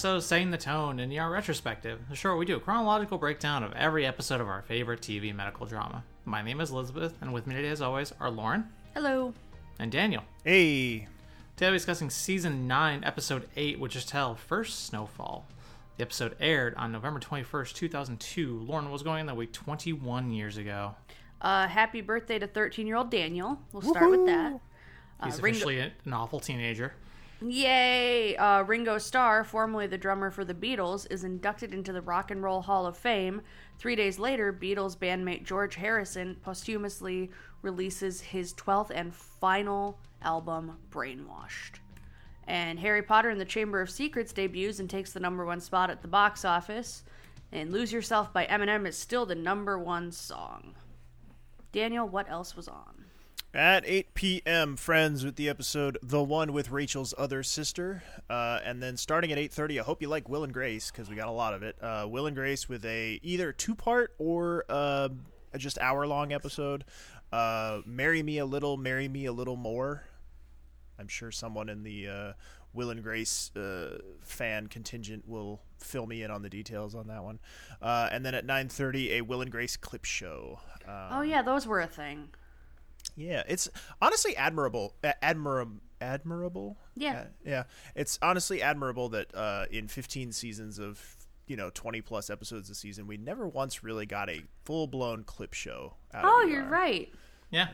to another episode of Setting the Tone in ER Retrospective, the show where we do a chronological breakdown of every episode of our favorite TV medical drama. My name is Elizabeth, and with me today, as always, are Lauren Hello. and Daniel. Hey, Today, we'll be discussing Season 9, Episode 8, which is titled First Snowfall. The episode aired on November 21st, 2002. Lauren was going that week 21 years ago. Uh, happy birthday to 13 year old Daniel. We'll start with that. He's Uh, Ringo- officially an awful teenager. Yay! Uh, Ringo Starr, formerly the drummer for the Beatles, is inducted into the Rock and Roll Hall of Fame. Three days later, Beatles bandmate George Harrison posthumously releases his 12th and final album, Brainwashed. And Harry Potter and the Chamber of Secrets debuts and takes the number one spot at the box office. And Lose Yourself by Eminem is still the number one song. Daniel, what else was on? At 8 p.m., friends, with the episode "The One with Rachel's Other Sister," uh, and then starting at 8:30. I hope you like Will and Grace because we got a lot of it. Uh, Will and Grace with a either two-part or uh, just hour-long episode. Uh, "Marry Me a Little, Marry Me a Little More." I'm sure someone in the uh, Will and Grace uh, fan contingent will fill me in on the details on that one. And then at 9:30, a Will and Grace clip show. Uh, Oh, yeah, those were a thing. Yeah, it's honestly admirable. a- Admirable. Admirable. Yeah. Uh, yeah. It's honestly admirable that uh, in 15 seasons of you know 20 plus episodes a season, we never once really got a full blown clip show. Out Oh, of you're ER. right. Yeah,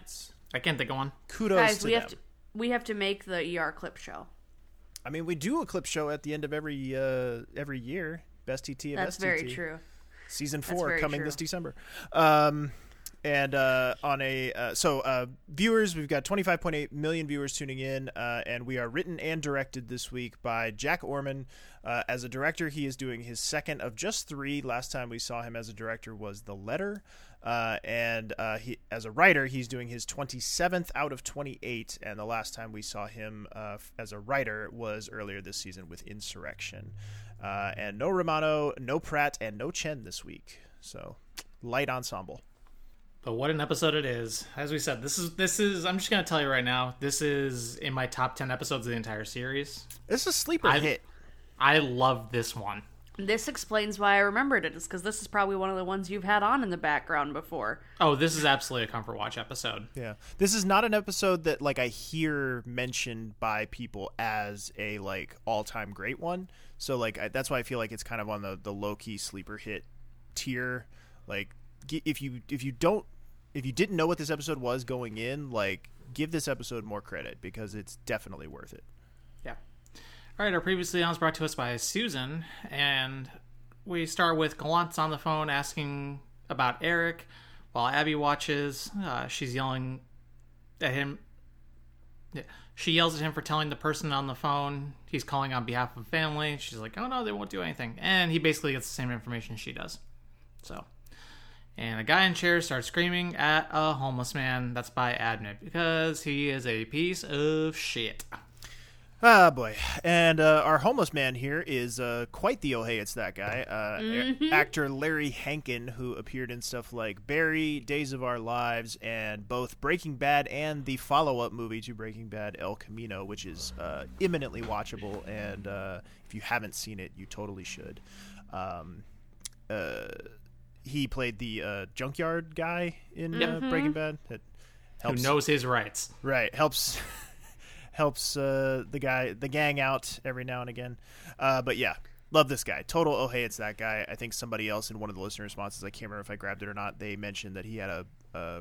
I can't think of one. Kudos Guys, to we them. have to we have to make the ER clip show. I mean, we do a clip show at the end of every uh, every year. Best TT of That's STT. very true. season four coming true. this December. Um, and uh, on a uh, so uh, viewers, we've got 25.8 million viewers tuning in, uh, and we are written and directed this week by Jack Orman. Uh, as a director, he is doing his second of just three. Last time we saw him as a director was The Letter, uh, and he as a writer, he's doing his 27th out of 28. And the last time we saw him as a writer was earlier this season with Insurrection. And no Romano, no Pratt, and no Chen this week. So light ensemble. But what an episode it is! As we said, this is this is. I'm just gonna tell you right now. This is in my top ten episodes of the entire series. This is a sleeper I- hit. I love this one. This explains why I remembered it. Is because this is probably one of the ones you've had on in the background before. Oh, this is absolutely a comfort watch episode. Yeah, this is not an episode that like I hear mentioned by people as a like all time great one. So like I, that's why I feel like it's kind of on the the low key sleeper hit tier. Like if you if you don't if you didn't know what this episode was going in, like give this episode more credit because it's definitely worth it. Yeah. All right. Our previously on brought to us by Susan, and we start with Gallant's on the phone asking about Eric, while Abby watches. Uh, she's yelling at him. She yells at him for telling the person on the phone he's calling on behalf of family. She's like, "Oh no, they won't do anything," and he basically gets the same information she does. So, and a guy in chairs starts screaming at a homeless man. That's by Admit because he is a piece of shit. Ah, boy. And uh, our homeless man here is uh, quite the oh hey, it's that guy. Uh, a- actor Larry Hankin, who appeared in stuff like Barry, Days of Our Lives, and both Breaking Bad and the follow up movie to Breaking Bad, El Camino, which is uh, imminently watchable. And uh, if you haven't seen it, you totally should. Um, uh, he played the uh, junkyard guy in uh, Breaking Bad. That Who knows his rights? Right, helps helps uh, the guy the gang out every now and again. Uh, but yeah, love this guy. Total oh hey, it's that guy. I think somebody else in one of the listener responses, I can't remember if I grabbed it or not. They mentioned that he had a uh,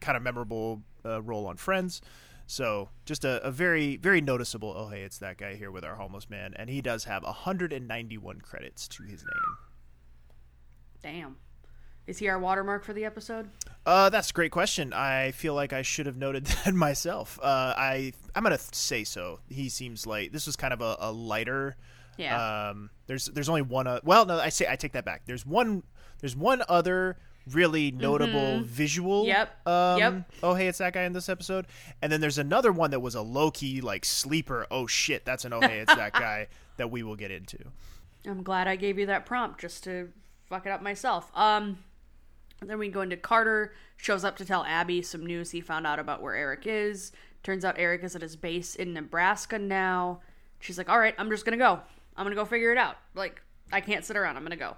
kind of memorable uh, role on Friends. So just a, a very very noticeable oh hey, it's that guy here with our homeless man, and he does have 191 credits to his name. Damn. Is he our watermark for the episode? Uh, that's a great question. I feel like I should have noted that myself. Uh, I I'm gonna say so. He seems like this was kind of a, a lighter. Yeah. Um, there's there's only one. Uh, well, no, I say I take that back. There's one. There's one other really notable visual. Mm-hmm. Yep. Um, Yep. Oh, hey, it's that guy in this episode. And then there's another one that was a low key like sleeper. Oh shit, that's an oh hey, it's that guy that we will get into. I'm glad I gave you that prompt just to fuck it up myself. Um, then we go into Carter shows up to tell Abby some news he found out about where Eric is. Turns out Eric is at his base in Nebraska now. she's like, "All right, I'm just gonna go. I'm gonna go figure it out. Like, I can't sit around. I'm gonna go."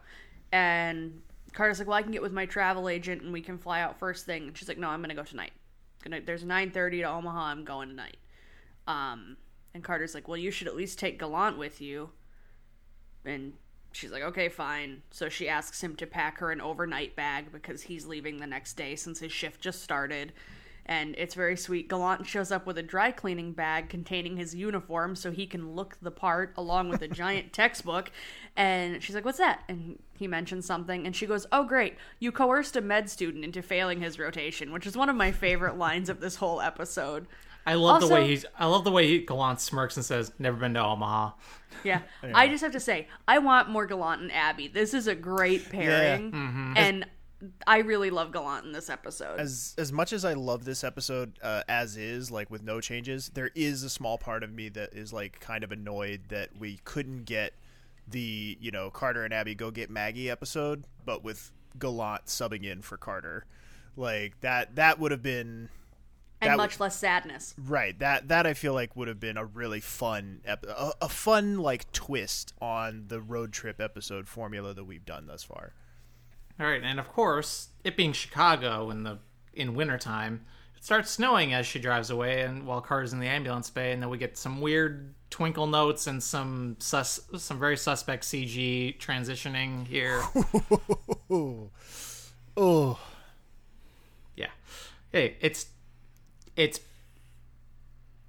And Carter's like, "Well, I can get with my travel agent and we can fly out first thing." And she's like, "No, I'm gonna go tonight. Gonna, there's 9:30 to Omaha. I'm going tonight." Um, and Carter's like, "Well, you should at least take Gallant with you." And she's like, "Okay, fine." So she asks him to pack her an overnight bag because he's leaving the next day since his shift just started. And it's very sweet. Gallant shows up with a dry cleaning bag containing his uniform so he can look the part along with a giant textbook. And she's like, What's that? And he mentions something. And she goes, Oh, great. You coerced a med student into failing his rotation, which is one of my favorite lines of this whole episode. I love the way he's. I love the way he, Gallant smirks and says, "Never been to Omaha." Yeah. I just have to say, I want more Gallant and Abby. This is a great pairing. And I really love Gallant in this episode. as as much as I love this episode uh, as is, like with no changes, there is a small part of me that is like kind of annoyed that we couldn't get the you know Carter and Abby go get Maggie episode, but with Gallant subbing in for Carter, like that that would have been and that much less sadness. right. That that I feel like would have been a really fun ep- a, a fun like twist on the road trip episode formula that we've done thus far. All right, and of course, it being Chicago in the in wintertime, it starts snowing as she drives away, and while Carter's in the ambulance bay, and then we get some weird twinkle notes and some sus some very suspect CG transitioning here. Oh, oh, yeah, hey, it's it's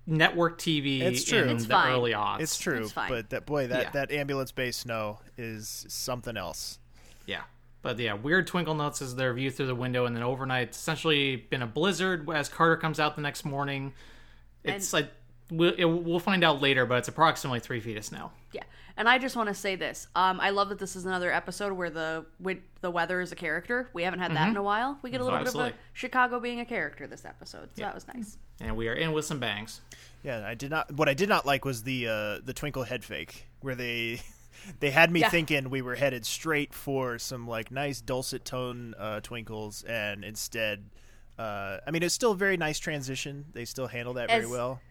network TV It's true. in It's the fine. early odds. it's true. It's. But that boy, that Yeah. that ambulance bay snow is something else. Yeah. But yeah, weird twinkle notes as their view through the window, and then overnight, it's essentially been a blizzard. As Carter comes out the next morning, it's like we'll, it, we'll find out later, but it's approximately three feet of snow. Yeah. And I just want to say this. Um, I love that this is another episode where the wi- the weather is a character. We haven't had that in a while. We get a little bit of a Chicago being a character this episode. So that was nice. And we are in with some bangs. Yeah, I did not. What I did not like was the uh, the twinkle head fake, where they they had me Yeah. thinking we were headed straight for some like nice dulcet tone uh, twinkles, and instead, uh, I mean, it's still a very nice transition. They still handle that very well.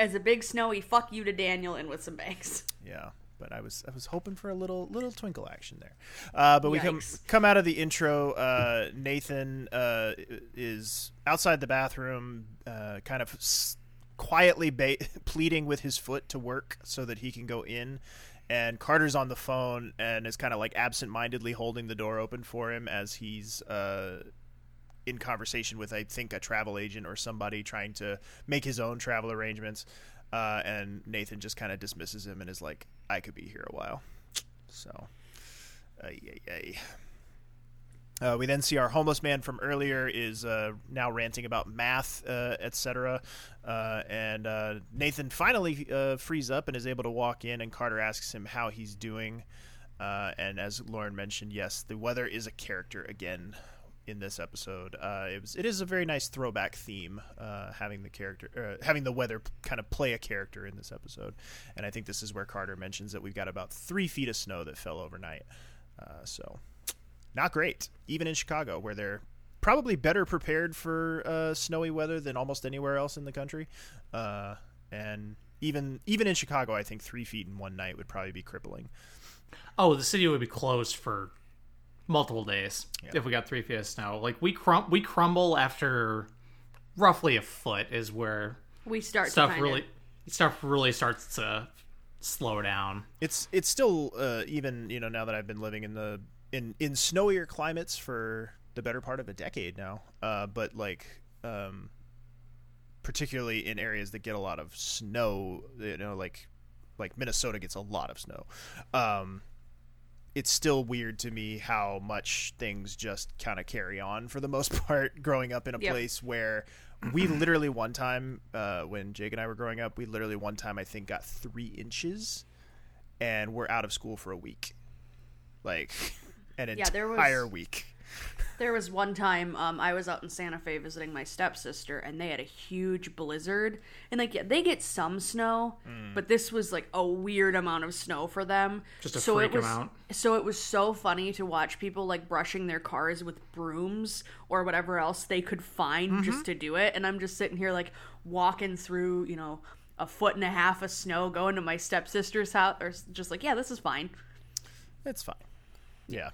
As a big snowy fuck you to Daniel and with some bangs. Yeah, but I was I was hoping for a little little twinkle action there. Uh, but we come Yikes. come out of the intro. Uh, Nathan uh, is outside the bathroom, uh, kind of s- quietly ba- pleading with his foot to work so that he can go in. And Carter's on the phone and is kind of like absent-mindedly holding the door open for him as he's uh, in conversation with I think a travel agent or somebody trying to make his own travel arrangements. Uh, and Nathan just kind of dismisses him and is like, "I could be here a while." So, ay, ay. Uh, we then see our homeless man from earlier is uh, now ranting about math, uh, etc. Uh, and uh, Nathan finally frees up and is able to walk in, and Carter asks him how he's doing. And as Lauren mentioned, yes, the weather is a character again in this episode. Uh, it was it is a very nice throwback theme, uh, having the character uh, having the weather kind of play a character in this episode. And I think this is where Carter mentions that we've got about three feet of snow that fell overnight. Uh, so not great, even in Chicago, where they're probably better prepared for uh, snowy weather than almost anywhere else in the country. Uh, and even even in Chicago, I think three feet in one night would probably be crippling. Oh, the city would be closed for multiple days Yeah. if we got three feet of snow. Like we crum- we crumble after roughly a foot is where We start stuff to kinda, really stuff really starts to slow down. It's it's still uh, even you know now that I've been living in the in in snowier climates for the better part of a decade now. Uh, but like um, particularly in areas that get a lot of snow, you know, like like Minnesota gets a lot of snow. Um, it's still weird to me how much things just kind of carry on for the most part growing up in a Yep. place where we literally one time uh, when jake and i were growing up we literally one time i think got three inches and we're out of school for a week like an Yeah, there was- entire week There was one time um, I was out in Santa Fe visiting my stepsister, and they had a huge blizzard. And like, yeah, they get some snow, but this was like a weird amount of snow for them. Just a so freak it was, amount. So it was so funny to watch people like brushing their cars with brooms or whatever else they could find just to do it. And I'm just sitting here like walking through, you know. a foot and a half of snow going to my stepsister's house, or just like, yeah, this is fine. It's fine. Yeah.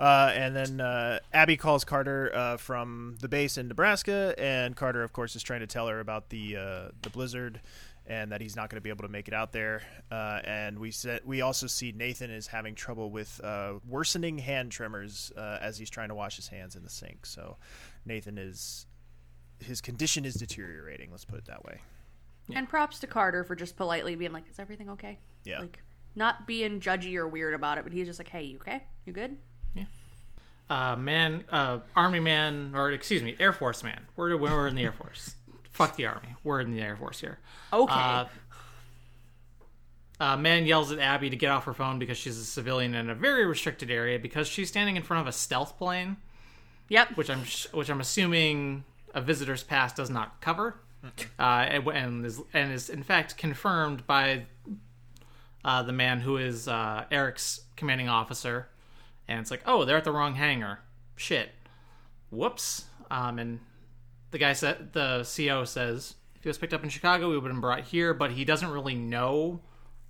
Uh, and then uh, Abby calls Carter uh, from the base in Nebraska, and Carter, of course, is trying to tell her about the uh, the blizzard and that he's not going to be able to make it out there. Uh, and we said we also see Nathan is having trouble with uh, worsening hand tremors uh, as he's trying to wash his hands in the sink. So Nathan is his condition is deteriorating. Let's put it that way. And props to Carter for just politely being like, "Is everything okay?" Yeah. Like, not being judgy or weird about it, but he's just like, "Hey, you okay? You good?" Uh, man, uh, Army man, or excuse me, Air Force man. We're, we're in the Air Force. Fuck the Army. We're in the Air Force here. Okay. Uh, uh, man yells at Abby to get off her phone because she's a civilian in a very restricted area because she's standing in front of a stealth plane, yep. which I'm which I'm assuming a visitor's pass does not cover, uh, and, and is and is in fact confirmed by uh, the man who is uh, Eric's commanding officer, and it's like, oh, they're at the wrong hangar. Shit. Whoops. Um, and the guy said the CO says if he was picked up in Chicago, he would have been brought here, but he doesn't really know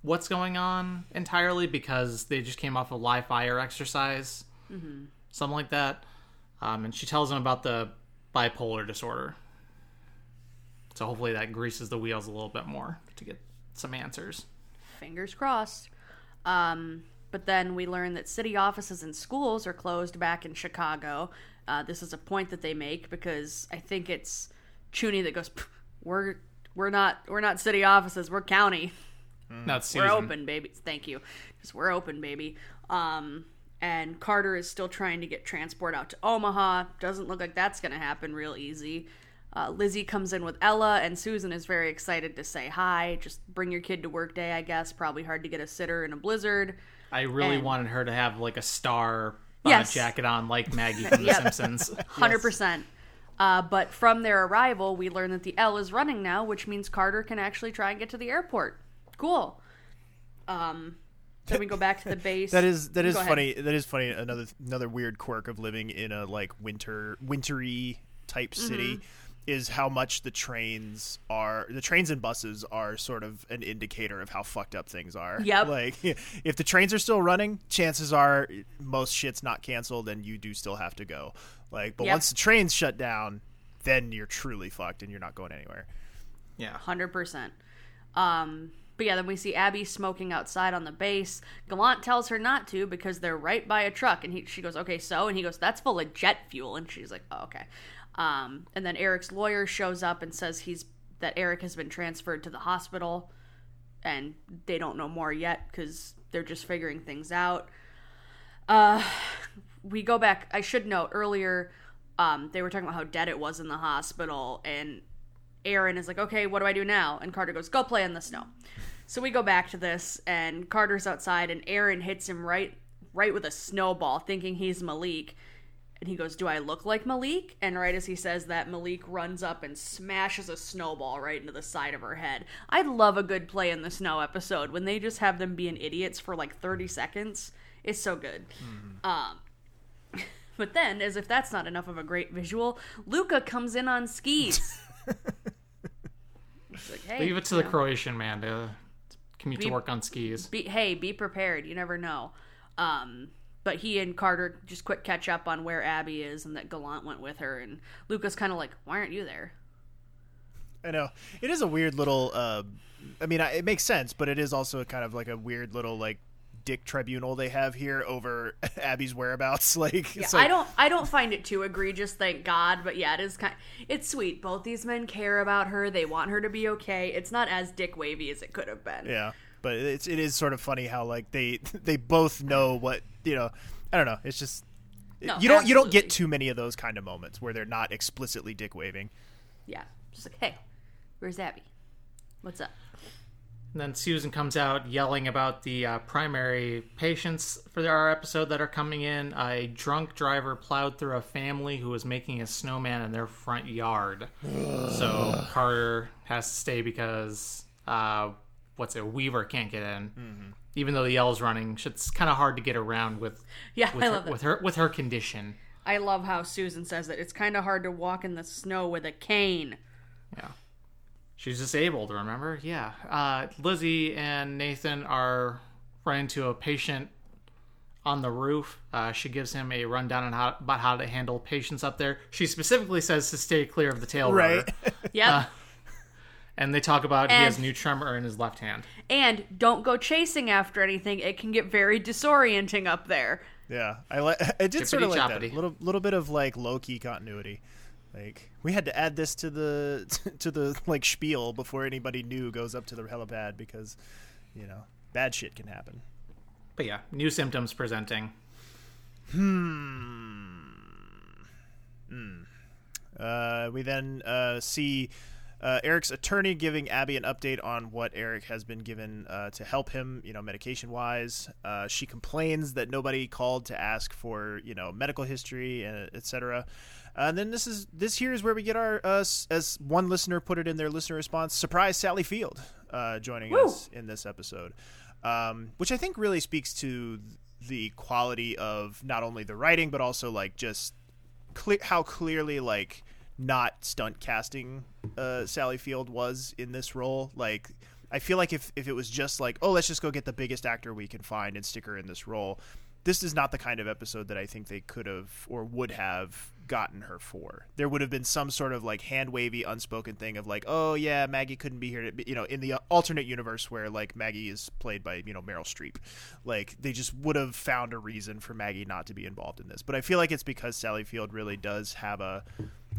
what's going on entirely because they just came off a live fire exercise, something like that. Um, and she tells him about the bipolar disorder. So hopefully that greases the wheels a little bit more to get some answers. Fingers crossed. Um, but then we learn that city offices and schools are closed back in Chicago. Uh, this is a point that they make because I think it's Chuny that goes, "We're we're not we're not city offices. We're county. Not Susan. We're open, baby. Thank you. Just we're open, baby." Um, and Carter is still trying to get transport out to Omaha. Doesn't look like that's going to happen real easy. Uh, Lizzie comes in with Ella, and Susan is very excited to say hi. Just bring your kid to work day, I guess. Probably hard to get a sitter in a blizzard. I really And- wanted her to have like a star uh, Yes. jacket on, like Maggie from The Yep. Simpsons. Hundred percent. Uh, but from their arrival, we learn that the L is running now, which means Carter can actually try and get to the airport. Cool. Um, then we go back to the base. That is that is Go ahead. funny. That is funny. Another another weird quirk of living in a like winter wintry type city Mm-hmm. Is how much the trains are the trains and buses are sort of an indicator of how fucked up things are. Yep. Like if the trains are still running, chances are most shit's not canceled and you do still have to go. Like but Yep. once the trains shut down, then you're truly fucked and you're not going anywhere. yeah. Hundred percent. Um, but yeah, then we see Abby smoking outside on the base. Gallant tells her not to because they're right by a truck, and he she goes, "Okay, so," and he goes, "That's full of jet fuel," and she's like, "Oh, okay." Um, and then Eric's lawyer shows up and says he's that Eric has been transferred to the hospital, and they don't know more yet because they're just figuring things out. Uh, we go back. I should note earlier, um, they were talking about how dead it was in the hospital, and Aaron is like, "Okay, what do I do now?" And Carter goes, "Go play in the snow." So we go back to this, and Carter's outside, and Aaron hits him right, right with a snowball, thinking he's Malik. And he goes, "Do I look like Malik?" And right as he says that, Malik runs up and smashes a snowball right into the side of her head. I'd love a good play in the snow episode when they just have them being idiots for like thirty seconds. It's so good. Um, but then, as if that's not enough of a great visual, Luca comes in on skis. Like, hey, Leave it to the know, Croatian man to commute Be- to work on skis. Be, hey, be prepared. You never know. Um, but he and Carter just quick catch up on where Abby is and that Gallant went with her. And Luca's kind of like, why aren't you there? I know it is a weird little. Uh, I mean, I, it makes sense, but it is also kind of like a weird little like dick tribunal they have here over Abby's whereabouts. Like, Yeah, like I don't. I don't find it too egregious, thank God. But yeah, it is kind. It's sweet. Both these men care about her. They want her to be okay. It's not as dick wavy as it could have been. yeah, but it's it is sort of funny how like they they both know what you know. I don't know. It's just No, you don't you don't get too many of those kind of moments where they're not explicitly dick waving. Yeah, just like, hey, where's Abby? What's up? And then Susan comes out yelling about the uh, primary patients for our episode that are coming in. A drunk driver plowed through a family who was making a snowman in their front yard. so Carter has to stay because uh, what's it? Weaver can't get in, even though the L is running. It's kind of hard to get around with Yeah, with I her, love that. with her with her condition. I love how Susan says that it's kind of hard to walk in the snow with a cane. Yeah. She's disabled, remember? Yeah. Uh, Lizzie and Nathan are running to a patient on the roof. Uh, she gives him a rundown on how about how to handle patients up there. She specifically says to stay clear of the tail Right. rotor. Yep. And they talk about he has new tremor in his left hand. and don't go chasing after anything. It can get very disorienting up there. Yeah, I li- I did sort of like that. Chippity-choppity. Little little bit of like low key continuity. Like we had to add this to the to the like spiel before anybody new goes up to the helipad because you know bad shit can happen. But yeah, new symptoms presenting. Hmm. Uh, we then uh, see uh, Eric's attorney giving Abby an update on what Eric has been given uh, to help him, you know, medication wise. Uh, she complains that nobody called to ask for, you know, medical history, uh, etc. And then this is this here is where we get our, uh, as one listener put it in their listener response, surprise Sally Field uh, joining Woo! us in this episode, um, which I think really speaks to the quality of not only the writing but also like just cle- how clearly like not stunt casting uh, Sally Field was in this role. Like, I feel like if if it was just like, oh, let's just go get the biggest actor we can find and stick her in this role, this is not the kind of episode that I think they could have or would have gotten her for. There would have been some sort of like hand wavy, unspoken thing of like, oh yeah, Maggie couldn't be here. You know, in the alternate universe where like Maggie is played by you know Meryl Streep, like they just would have found a reason for Maggie not to be involved in this. But I feel like it's because Sally Field really does have a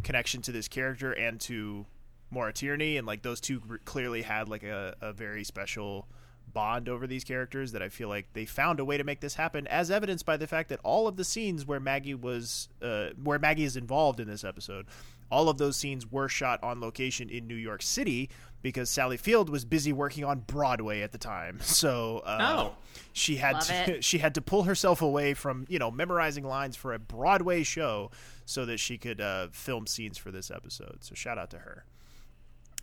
connection to this character and to Maura Tierney, and like those two clearly had like a, a very special bond over these characters that I feel like they found a way to make this happen, as evidenced by the fact that all of the scenes where Maggie was, uh, where Maggie is involved in this episode, all of those scenes were shot on location in New York City because Sally Field was busy working on Broadway at the time. So uh, Oh. she had Love to, it. she had to pull herself away from you know memorizing lines for a Broadway show so that she could uh, film scenes for this episode. So shout out to her.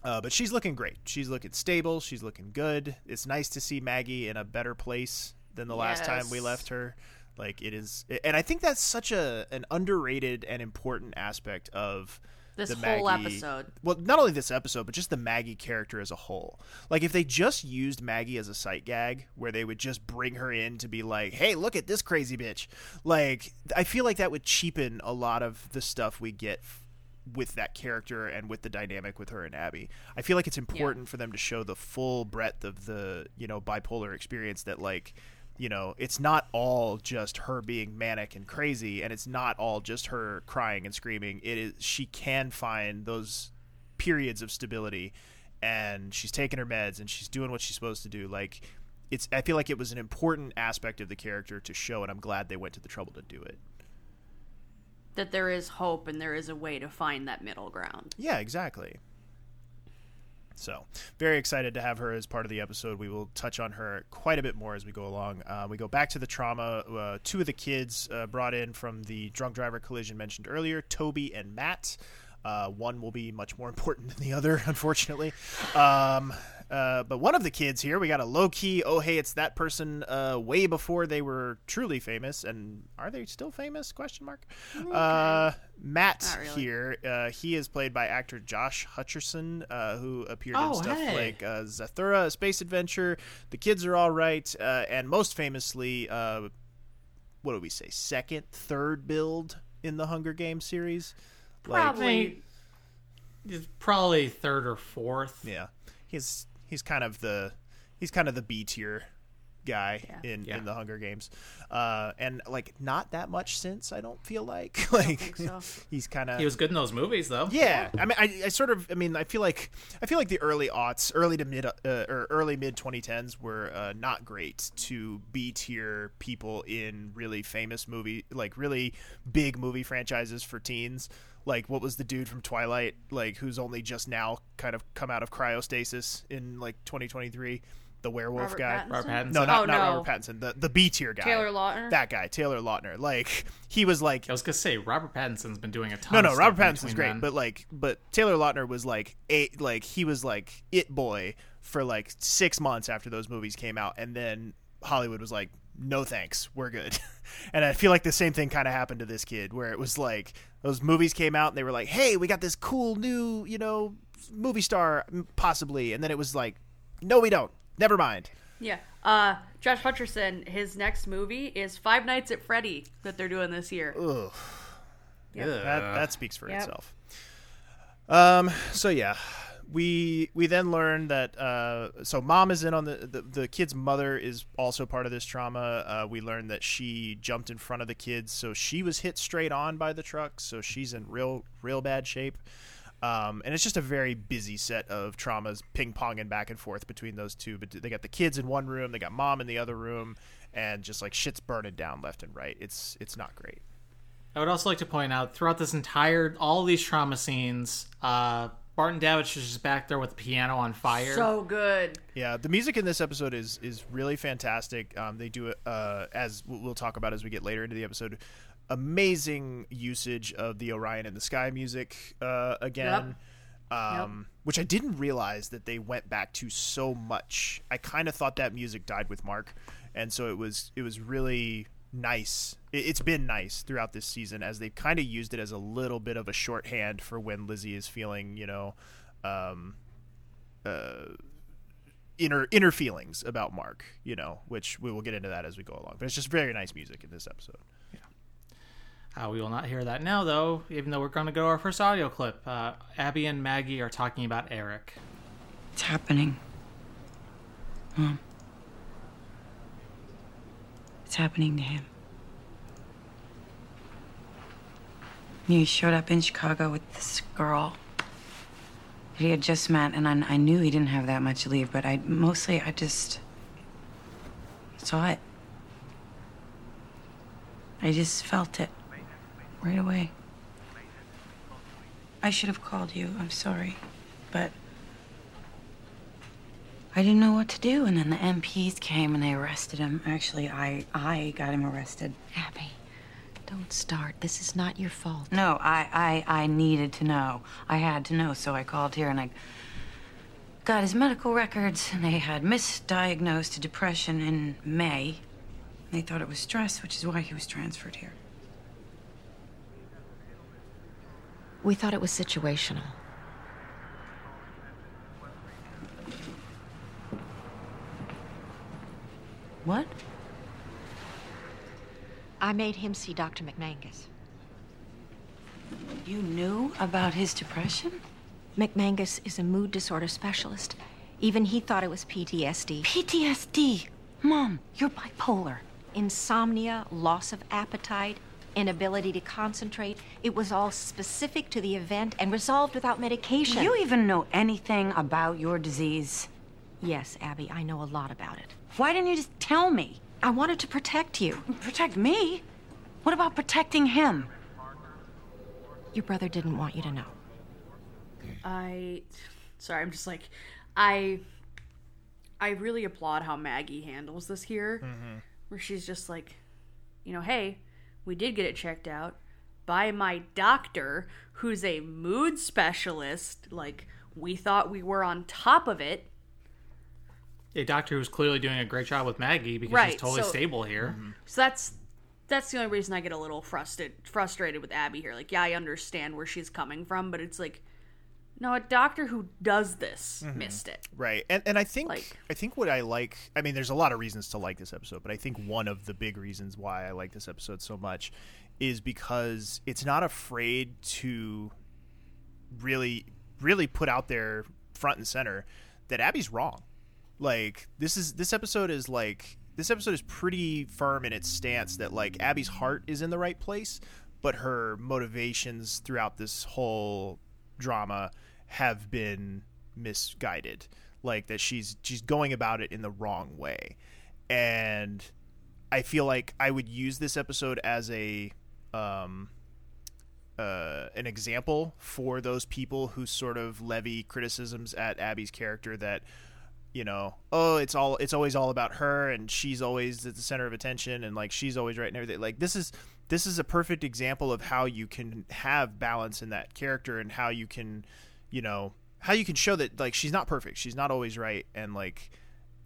Uh, but she's looking great. She's looking stable. She's looking good. It's nice to see Maggie in a better place than the last time we left her. Like it is, and I think that's such a an underrated and important aspect of This whole Maggie- episode. Well, not only this episode, but just the Maggie character as a whole. Like if they just used Maggie as a sight gag, where they would just bring her in to be like, "Hey, look at this crazy bitch," like I feel like that would cheapen a lot of the stuff we get with that character and with the dynamic with her and Abby. I feel like it's important for them to show the full breadth of the you know bipolar experience that like you know it's not all just her being manic and crazy and it's not all just her crying and screaming it is she can find those periods of stability and she's taking her meds and she's doing what she's supposed to do like it's i feel like it was an important aspect of the character to show and i'm glad they went to the trouble to do it That there is hope and there is a way to find that middle ground. Yeah, exactly. So, very excited to have her as part of the episode. We will touch on her quite a bit more as we go along. Uh, we go back to the trauma. Uh, two of the kids uh, brought in from the drunk driver collision mentioned earlier, Toby and Matt. Uh, one will be much more important than the other, unfortunately. Um, uh, but one of the kids here, we got a low key, oh hey, it's that person uh, way before they were truly famous, and are they still famous? Question mark. Uh, Matt really. here, uh, he is played by actor Josh Hutcherson, uh, who appeared in Oh, stuff hey. like uh, Zathura, A Space Adventure, The Kids Are All Right, uh, and most famously, uh, what do we say, second, third build in the Hunger Games series. Like, Probably. He's probably third or fourth. yeah, he's he's kind of the he's kind of the B tier guy Yeah. in Yeah. in the Hunger Games, uh, and like not that much since I don't feel like like so. he's kind of He was good in those movies, though. Yeah, I mean, I, I sort of, I mean, I feel like, I feel like the early aughts, early to mid, uh, or early mid 2010s were uh, not great to B tier people in really famous movie, like really big movie franchises for teens. Like, what was the dude from Twilight, like, who's only just now kind of come out of cryostasis in like 2023? The werewolf Robert guy. Pattinson? Robert Pattinson. No, not, Oh, not no. Robert Pattinson. The the B tier guy. Taylor Lautner? That guy, Taylor Lautner. Like he was like I was gonna say Robert Pattinson's been doing a ton. no, no, stuff Robert Pattinson's great, then. but like, but Taylor Lautner was like a like he was like it boy for like six months after those movies came out, and then Hollywood was like, no thanks, we're good. and I feel like the same thing kind of happened to this kid, where it was like those movies came out and they were like, hey, we got this cool new, you know, movie star possibly, and then it was like, no, we don't. Never mind. Yeah. Uh, Josh Hutcherson, his next movie is Five Nights at Freddy that they're doing this year. Ugh. Yep. That that speaks for Yep. itself. Um. So yeah, we we then learn that uh. So mom is in on the the, the kid's mother is also part of this trauma. Uh, we learn that she jumped in front of the kids, so she was hit straight on by the truck. So she's in real real bad shape. Um, and it's just a very busy set of traumas ping ponging back and forth between those two. But they got the kids in one room, they got mom in the other room, and just like shit's burning down left and right. It's it's not great. I would also like to point out throughout this entire all these trauma scenes, uh, Martin Davich is just back there with the piano on fire. So good. Yeah, the music in this episode is is really fantastic. Um, they do it uh, as we'll we'll talk about as we get later into the episode. Amazing usage of the Orion in the Sky music uh, again, um, which I didn't realize that they went back to so much. I kind of thought that music died with Mark, and so it was it was really nice. It, it's been nice throughout this season as they've kind of used it as a little bit of a shorthand for when Lizzie is feeling, you know. Um, uh, inner inner feelings about Mark, you know, which we will get into that as we go along. But it's just very nice music in this episode. Uh, we will not hear that now, though, even though we're going to go to our first audio clip. Uh, Abby and Maggie are talking about Eric. It's happening. Mom. It's happening to him. He showed up in Chicago with this girl that he had just met, and I, I knew he didn't have that much leave, but I mostly I just saw it. I just felt it right away. I should have called you. I'm sorry, but I didn't know what to do, and then the MPs came and they arrested him. Actually, I I got him arrested. Abby, don't start. This is not your fault. No, I I I needed to know. I had to know, so I called here and I got his medical records, and they had misdiagnosed depression in May. They thought it was stress, which is why he was transferred here. We thought it was situational. What? I made him see Dr. McMangus. You knew about his depression? McMangus is a mood disorder specialist. Even he thought it was PTSD. PTSD. Mom, you're bipolar. Insomnia, loss of appetite, inability to concentrate. It was all specific to the event and resolved without medication. Do you even know anything about your disease? Yes, Abby, I know a lot about it. Why didn't you just tell me? I wanted to protect you. Protect me? What about protecting him? Your brother didn't want you to know. I sorry, I'm just like I I really applaud how Maggie handles this here. Mm-hmm. Where she's just like, you know, hey, we did get it checked out by my doctor who's a mood specialist. Like we thought we were on top of it. A doctor who's clearly doing a great job with Maggie because Right, she's totally so- stable here. Mm-hmm. So that's that's the only reason I get a little frustrated frustrated with Abby here. Like, yeah, I understand where she's coming from, but it's like no, a doctor who does this mm-hmm. missed it. Right. And and I think Like- I think what I like I mean there's a lot of reasons to like this episode, but I think one of the big reasons why I like this episode so much is because it's not afraid to really really put out there front and center that Abby's wrong. Like this is this episode is like this episode is pretty firm in its stance that like Abby's heart is in the right place, but her motivations throughout this whole drama have been misguided. Like that she's she's going about it in the wrong way. And I feel like I would use this episode as a um uh, an example for those people who sort of levy criticisms at Abby's character that you know oh it's all it's always all about her and she's always at the center of attention and like she's always right and everything. Like this is this is a perfect example of how you can have balance in that character and how you can you know how you can show that like she's not perfect. She's not always right. And like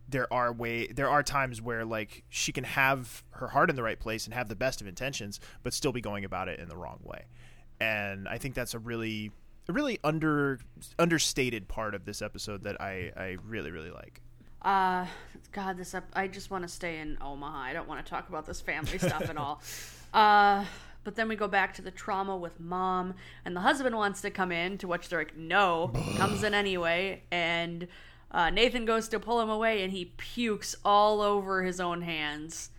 there are way there are times where like she can have her heart in the right place and have the best of intentions but still be going about it in the wrong way. And i think that's a really really under understated part of this episode that I I really really like. Uh, God, this up. I just want to stay in Omaha. I don't want to talk about this family stuff at all. Uh, but then we go back to the trauma with mom, and the husband wants to come in, to which they're like, no, comes in anyway, and uh, Nathan goes to pull him away, and he pukes all over his own hands.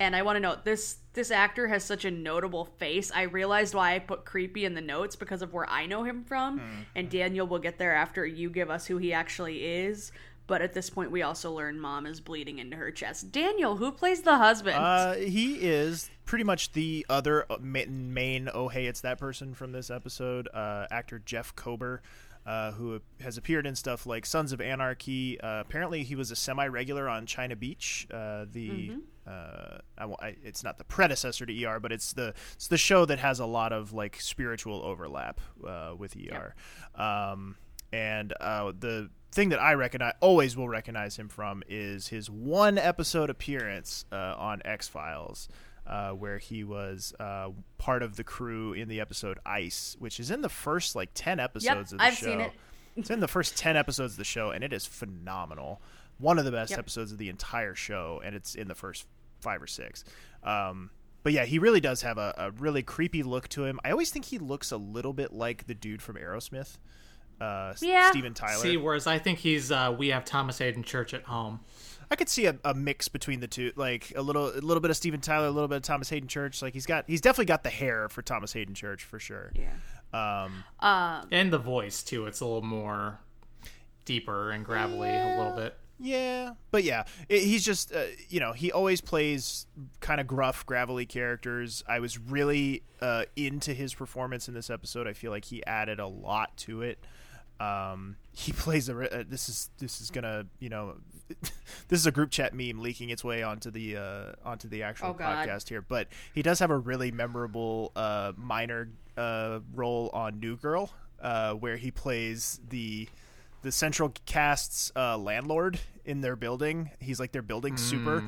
And I want to note this: this actor has such a notable face. I realized why I put creepy in the notes because of where I know him from, and Daniel will get there after you give us who he actually is. But at this point, we also learn mom is bleeding into her chest. Daniel, who plays the husband? Uh, he is pretty much the other uh, main oh hey it's that person from this episode. Uh, actor Jeff Kober. Uh, who has appeared in stuff like Sons of Anarchy. Uh, apparently, he was a semi-regular on China Beach. Uh, the uh, I, I, it's not the predecessor to ER, but it's the it's the show that has a lot of like spiritual overlap uh, with ER. Um, and uh, the thing that I recognize, always will recognize him from, is his one episode appearance uh, on X Files. Uh, where he was uh, part of the crew in the episode Ice, which is in the first like ten episodes of the I've show. seen it. it's in the first ten episodes of the show, and it is phenomenal. One of the best Yep. episodes of the entire show, and it's in the first five or six. Um, but yeah, he really does have a, a really creepy look to him. I always think he looks a little bit like the dude from Aerosmith, uh, Yeah. Steven Tyler. See, whereas I think he's uh, we have Thomas Haden Church at home. I could see a, a mix between the two, like a little a little bit of Steven Tyler, a little bit of Thomas Haden Church. Like he's got he's definitely got the hair for Thomas Haden Church for sure. yeah. Um, And the voice too. It's a little more deeper and gravelly a little bit. Yeah, but yeah, i he's just uh, you know he always plays kind of gruff, gravelly characters. I was really uh, into his performance in this episode. I feel like he added a lot to it. Um, he plays a. Uh, this is this is gonna you know, this is a group chat meme leaking its way onto the uh, onto the actual Oh, podcast here. But he does have a really memorable uh, minor uh, role on New Girl, uh, where he plays the the central cast's uh, landlord in their building. He's like their building super.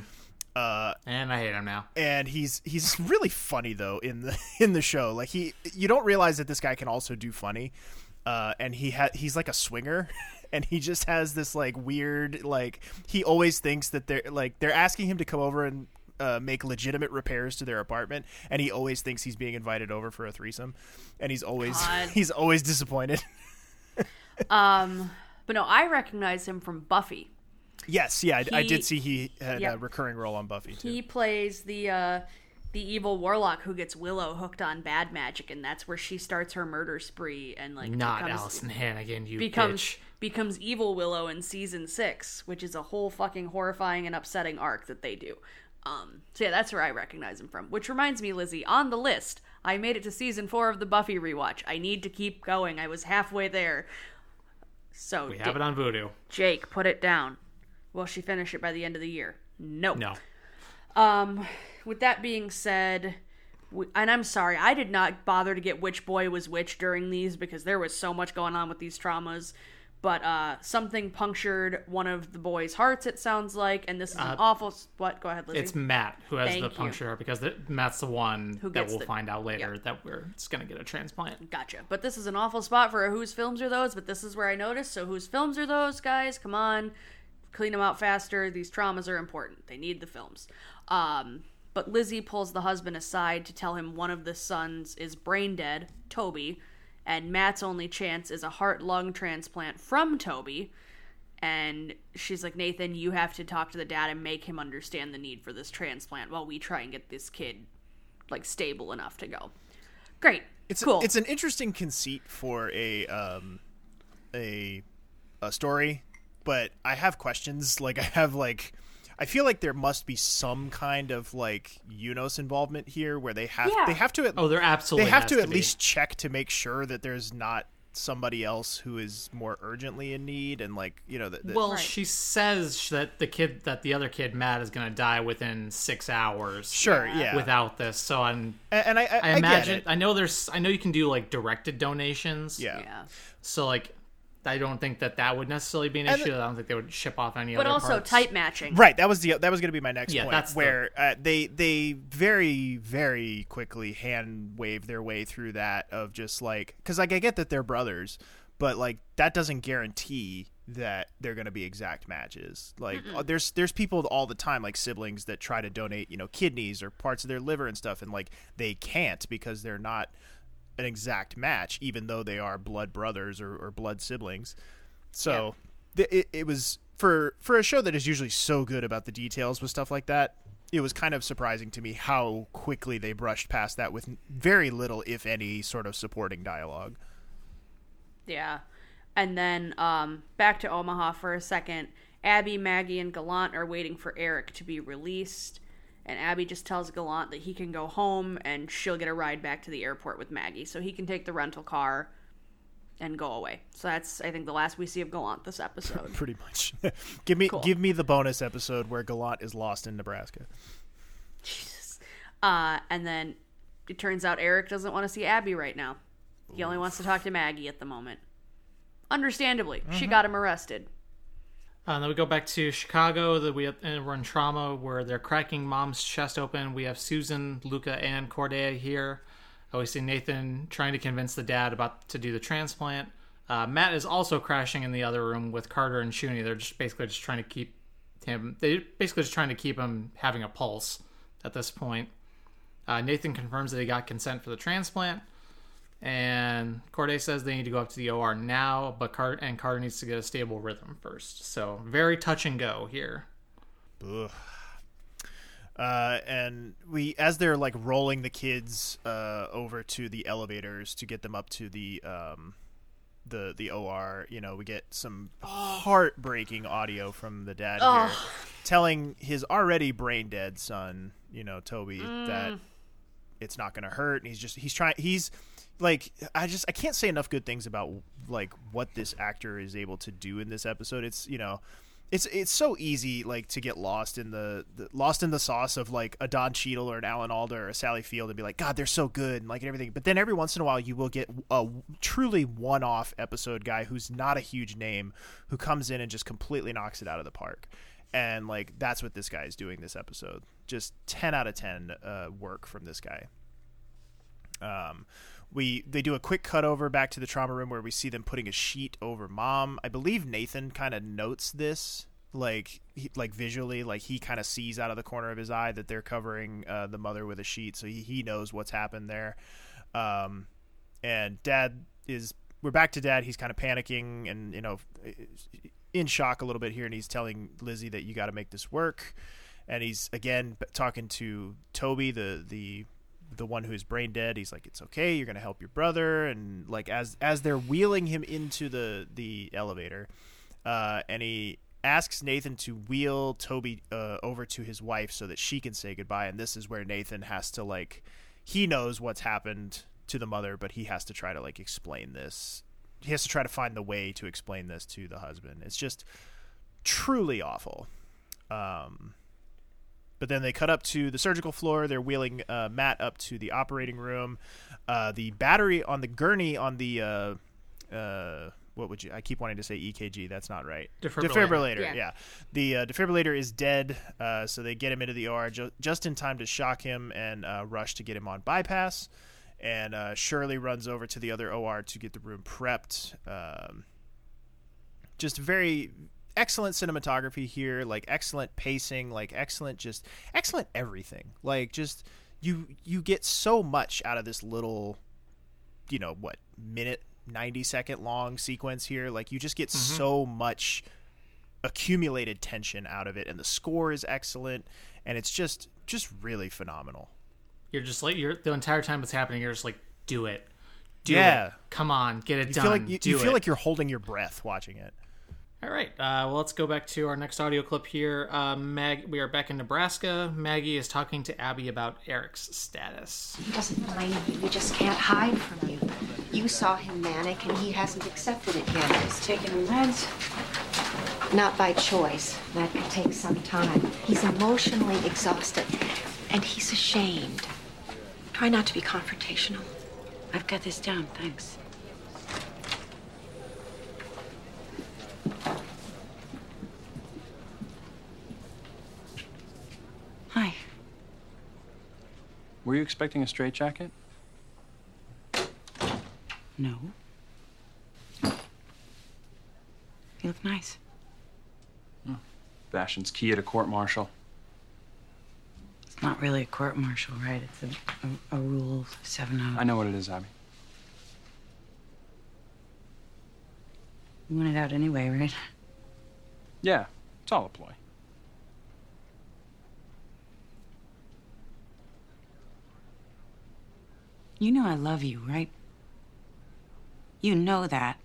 Uh, And I hate him now. and he's he's really funny though in the in the show. Like he, you don't realize that this guy can also do funny. Uh, and he had he's like a swinger, and he just has this like weird like he always thinks that they're like they're asking him to come over and uh, make legitimate repairs to their apartment, and he always thinks he's being invited over for a threesome, and he's always God. he's always disappointed. Um, but no, I recognize him from Buffy. yes, yeah, I, I did see he had yeah. a recurring role on Buffy too. He plays the uh, the evil warlock who gets Willow hooked on bad magic, and that's where she starts her murder spree and like Not becomes, Alyson Hannigan, you becomes bitch. becomes evil Willow in season six, which is a whole fucking horrifying and upsetting arc that they do. Um, so yeah, that's where I recognize him from. Which reminds me, Lizzie, on the list, I made it to season four of the Buffy rewatch. I need to keep going. I was halfway there. So We have it on Vudu. Jake, put it down. Will she finish it by the end of the year? No. No. Um, with that being said, and I'm sorry, I did not bother to get which boy was which during these because there was so much going on with these traumas. But uh, something punctured one of the boys' hearts. It sounds like, and this is an awful. What? Go ahead, Lizzie. It's Matt who has Thank the puncture because the, Matt's the one that we'll the- find out later that we're it's gonna get a transplant. Gotcha. But this is an awful spot for a whose films are those. But this is where I noticed. So whose films are those, guys? Come on, clean them out faster. These traumas are important. They need the films. Um, but Lizzie pulls the husband aside to tell him one of the sons is brain dead, Toby, and Matt's only chance is a heart lung transplant from Toby. And she's like, Nathan, you have to talk to the dad and make him understand the need for this transplant while we try and get this kid like stable enough to go. Great. It's cool. it's an interesting conceit for a um a a story, but I have questions. Like I have like I feel like there must be some kind of like UNOS involvement here where they have Yeah. they have to at, Oh, there absolutely they have to to at be. least check to make sure that there's not somebody else who is more urgently in need and like you know that that- Well, Right. she says that the kid, that the other kid, Matt, is going to die within six hours. sure yeah Without this, so I'm. and, and I, I, I I imagine. get it. I know there's. I know you can do like directed donations. yeah. yeah. So like, I don't think that that would necessarily be an And issue. I don't think they would ship off any But other also parts. type matching. Right. That was the that was going to be my next Yeah, point. that's the- where uh, they they very very quickly hand wave their way through that of just like because like I get that they're brothers, but like that doesn't guarantee that they're going to be exact matches. Like uh, there's there's people all the time like siblings that try to donate you know kidneys or parts of their liver and stuff, and like they can't because they're not an exact match, even though they are blood brothers or, or blood siblings. So th- it, it was for for a show that is usually so good about the details with stuff like that. It was kind of surprising to me how quickly they brushed past that with very little, if any, sort of supporting dialogue. Yeah. And then um, back to Omaha for a second. Abby, Maggie, and Gallant are waiting for Eric to be released. And Abby just tells Gallant that he can go home and she'll get a ride back to the airport with Maggie. So he can take the rental car and go away. So that's, I think, the last we see of Gallant this episode. Pretty much. give me Cool. give me the bonus episode where Gallant is lost in Nebraska. Jesus. Uh, and then it turns out Eric doesn't want to see Abby right now. He only wants to talk to Maggie at the moment. Understandably, she got him arrested. Uh, then we go back to Chicago. That we have, and we're in trauma where they're cracking mom's chest open. We have Susan, Luca, and Cordelia here. Uh, we see Nathan trying to convince the dad about to do the transplant. Uh, Matt is also crashing in the other room with Carter and Chuny. They're just basically just trying to keep him. They basically just trying to keep him having a pulse at this point. Uh, Nathan confirms that he got consent for the transplant. And Corday says they need to go up to the OR now, but Carter and Carter needs to get a stable rhythm first. So very touch and go here. Ugh. Uh, and we, as they're like rolling the kids uh, over to the elevators to get them up to the um, the the OR, you know, we get some heartbreaking audio from the dad here, telling his already brain dead son, you know, Toby, that it's not going to hurt, and he's just he's trying he's like I just I can't say enough good things about like what this actor is able to do in this episode. It's you know it's it's so easy like to get lost in the, the lost in the sauce of like a Don Cheadle or an Alan Alda or a Sally Field and be like God they're so good and like and everything. But then every once in a while you will get a truly one off episode guy who's not a huge name who comes in and just completely knocks it out of the park. And like that's what this guy is doing this episode. Just ten out of ten uh, work from this guy. Um, we they do a quick cut over back to the trauma room where we see them putting a sheet over mom. I believe Nathan kind of notes this, like he, like visually, like he kind of sees out of the corner of his eye that they're covering uh, the mother with a sheet, so he, he knows what's happened there. Um, and dad is we're back to dad. He's kind of panicking and you know in shock a little bit here, and he's telling Lizzie that you got to make this work. And he's again talking to Toby, the the the one who's brain dead. He's like, "It's okay. You're gonna help your brother." And like as as they're wheeling him into the the elevator, uh, and he asks Nathan to wheel Toby uh, over to his wife so that she can say goodbye. And this is where Nathan has to like he knows what's happened to the mother, but he has to try to like explain this. He has to try to find the way to explain this to the husband. It's just truly awful. Um, but then they cut up to the surgical floor. They're wheeling uh, Matt up to the operating room. Uh, the battery on the gurney on the uh, uh, what would you? I keep wanting to say EKG. That's not right. Defibrillator. Yeah. Yeah. The uh, defibrillator is dead. Uh, so they get him into the OR ju- just in time to shock him and uh, rush to get him on bypass. And uh, Shirley runs over to the other OR to get the room prepped. Um, just very excellent cinematography here like excellent pacing like excellent just excellent everything like just you you get so much out of this little you know what minute 90 second long sequence here like you just get mm-hmm. so much accumulated tension out of it and the score is excellent and it's just just really phenomenal You're just like you're the entire time it's happening. You're just like, do it, do Yeah. it. Come on, get it you done. feel like you, do you feel like you're holding your breath watching it All right. Uh, well, let's go back to our next audio clip here. Uh, Mag, we are back in Nebraska. Maggie is talking to Abby about Eric's status. He doesn't blame you. You just can't hide from you. You saw him manic, and he hasn't accepted it yet. He's taking meds. Not by choice. That could take some time. He's emotionally exhausted, and he's ashamed. Try not to be confrontational. I've got this down, thanks. Hi. Were you expecting a straitjacket? No. You look nice. Oh, Fashion's key at a court martial. It's not really a court martial, right? It's a, a, a rule 7 0. I know what it is, Abby. You want it out anyway, right? Yeah, it's all a ploy. You know I love you, right? You know that.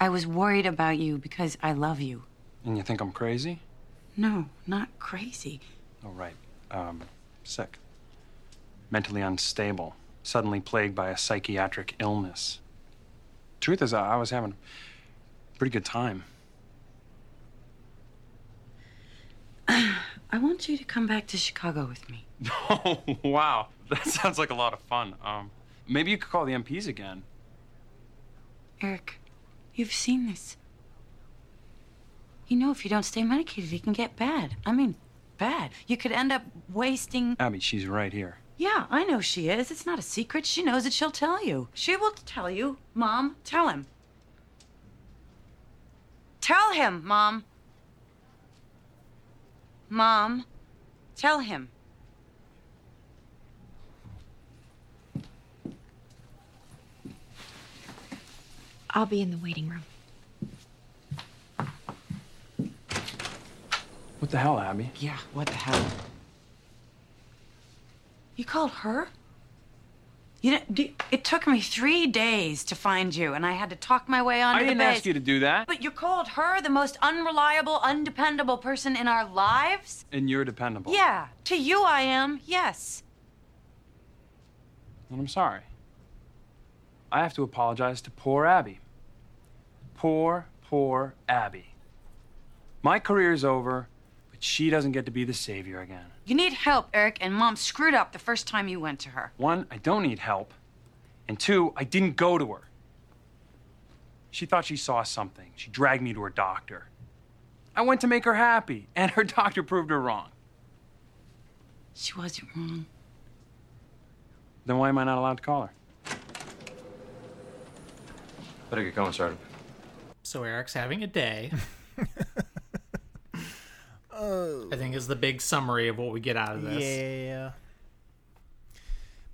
I was worried about you because I love you. And you think I'm crazy? No, not crazy. Oh, right. Um, sick. Mentally unstable. Suddenly plagued by a psychiatric illness. Truth is, I I was having pretty good time. I want you to come back to Chicago with me. Oh, wow. That sounds like a lot of fun. Um, maybe you could call the MPs again. Eric, you've seen this. You know if you don't stay medicated, it can get bad. I mean, bad. You could end up wasting. Abby, she's right here. Yeah, I know she is. It's not a secret. She knows it. She'll tell you. She will tell you. Mom, tell him. Tell him, Mom. Mom, tell him. I'll be in the waiting room. What the hell, Abby? Yeah, what the hell? You called her? You know, it took me three days to find you, and I had to talk my way onto I didn't the base. ask you to do that. But you called her the most unreliable, undependable person in our lives? And you're dependable. Yeah, to you I am, yes. And I'm sorry. I have to apologize to poor Abby. Poor, poor Abby. My career's over, but she doesn't get to be the savior again. You need help, Eric, and Mom screwed up the first time you went to her. One, I don't need help. And two, I didn't go to her. She thought she saw something. She dragged me to her doctor. I went to make her happy, and her doctor proved her wrong. She wasn't wrong. Then why am I not allowed to call her? Better get going, Sergeant. So Eric's having a day. I think is the big summary of what we get out of this. Yeah.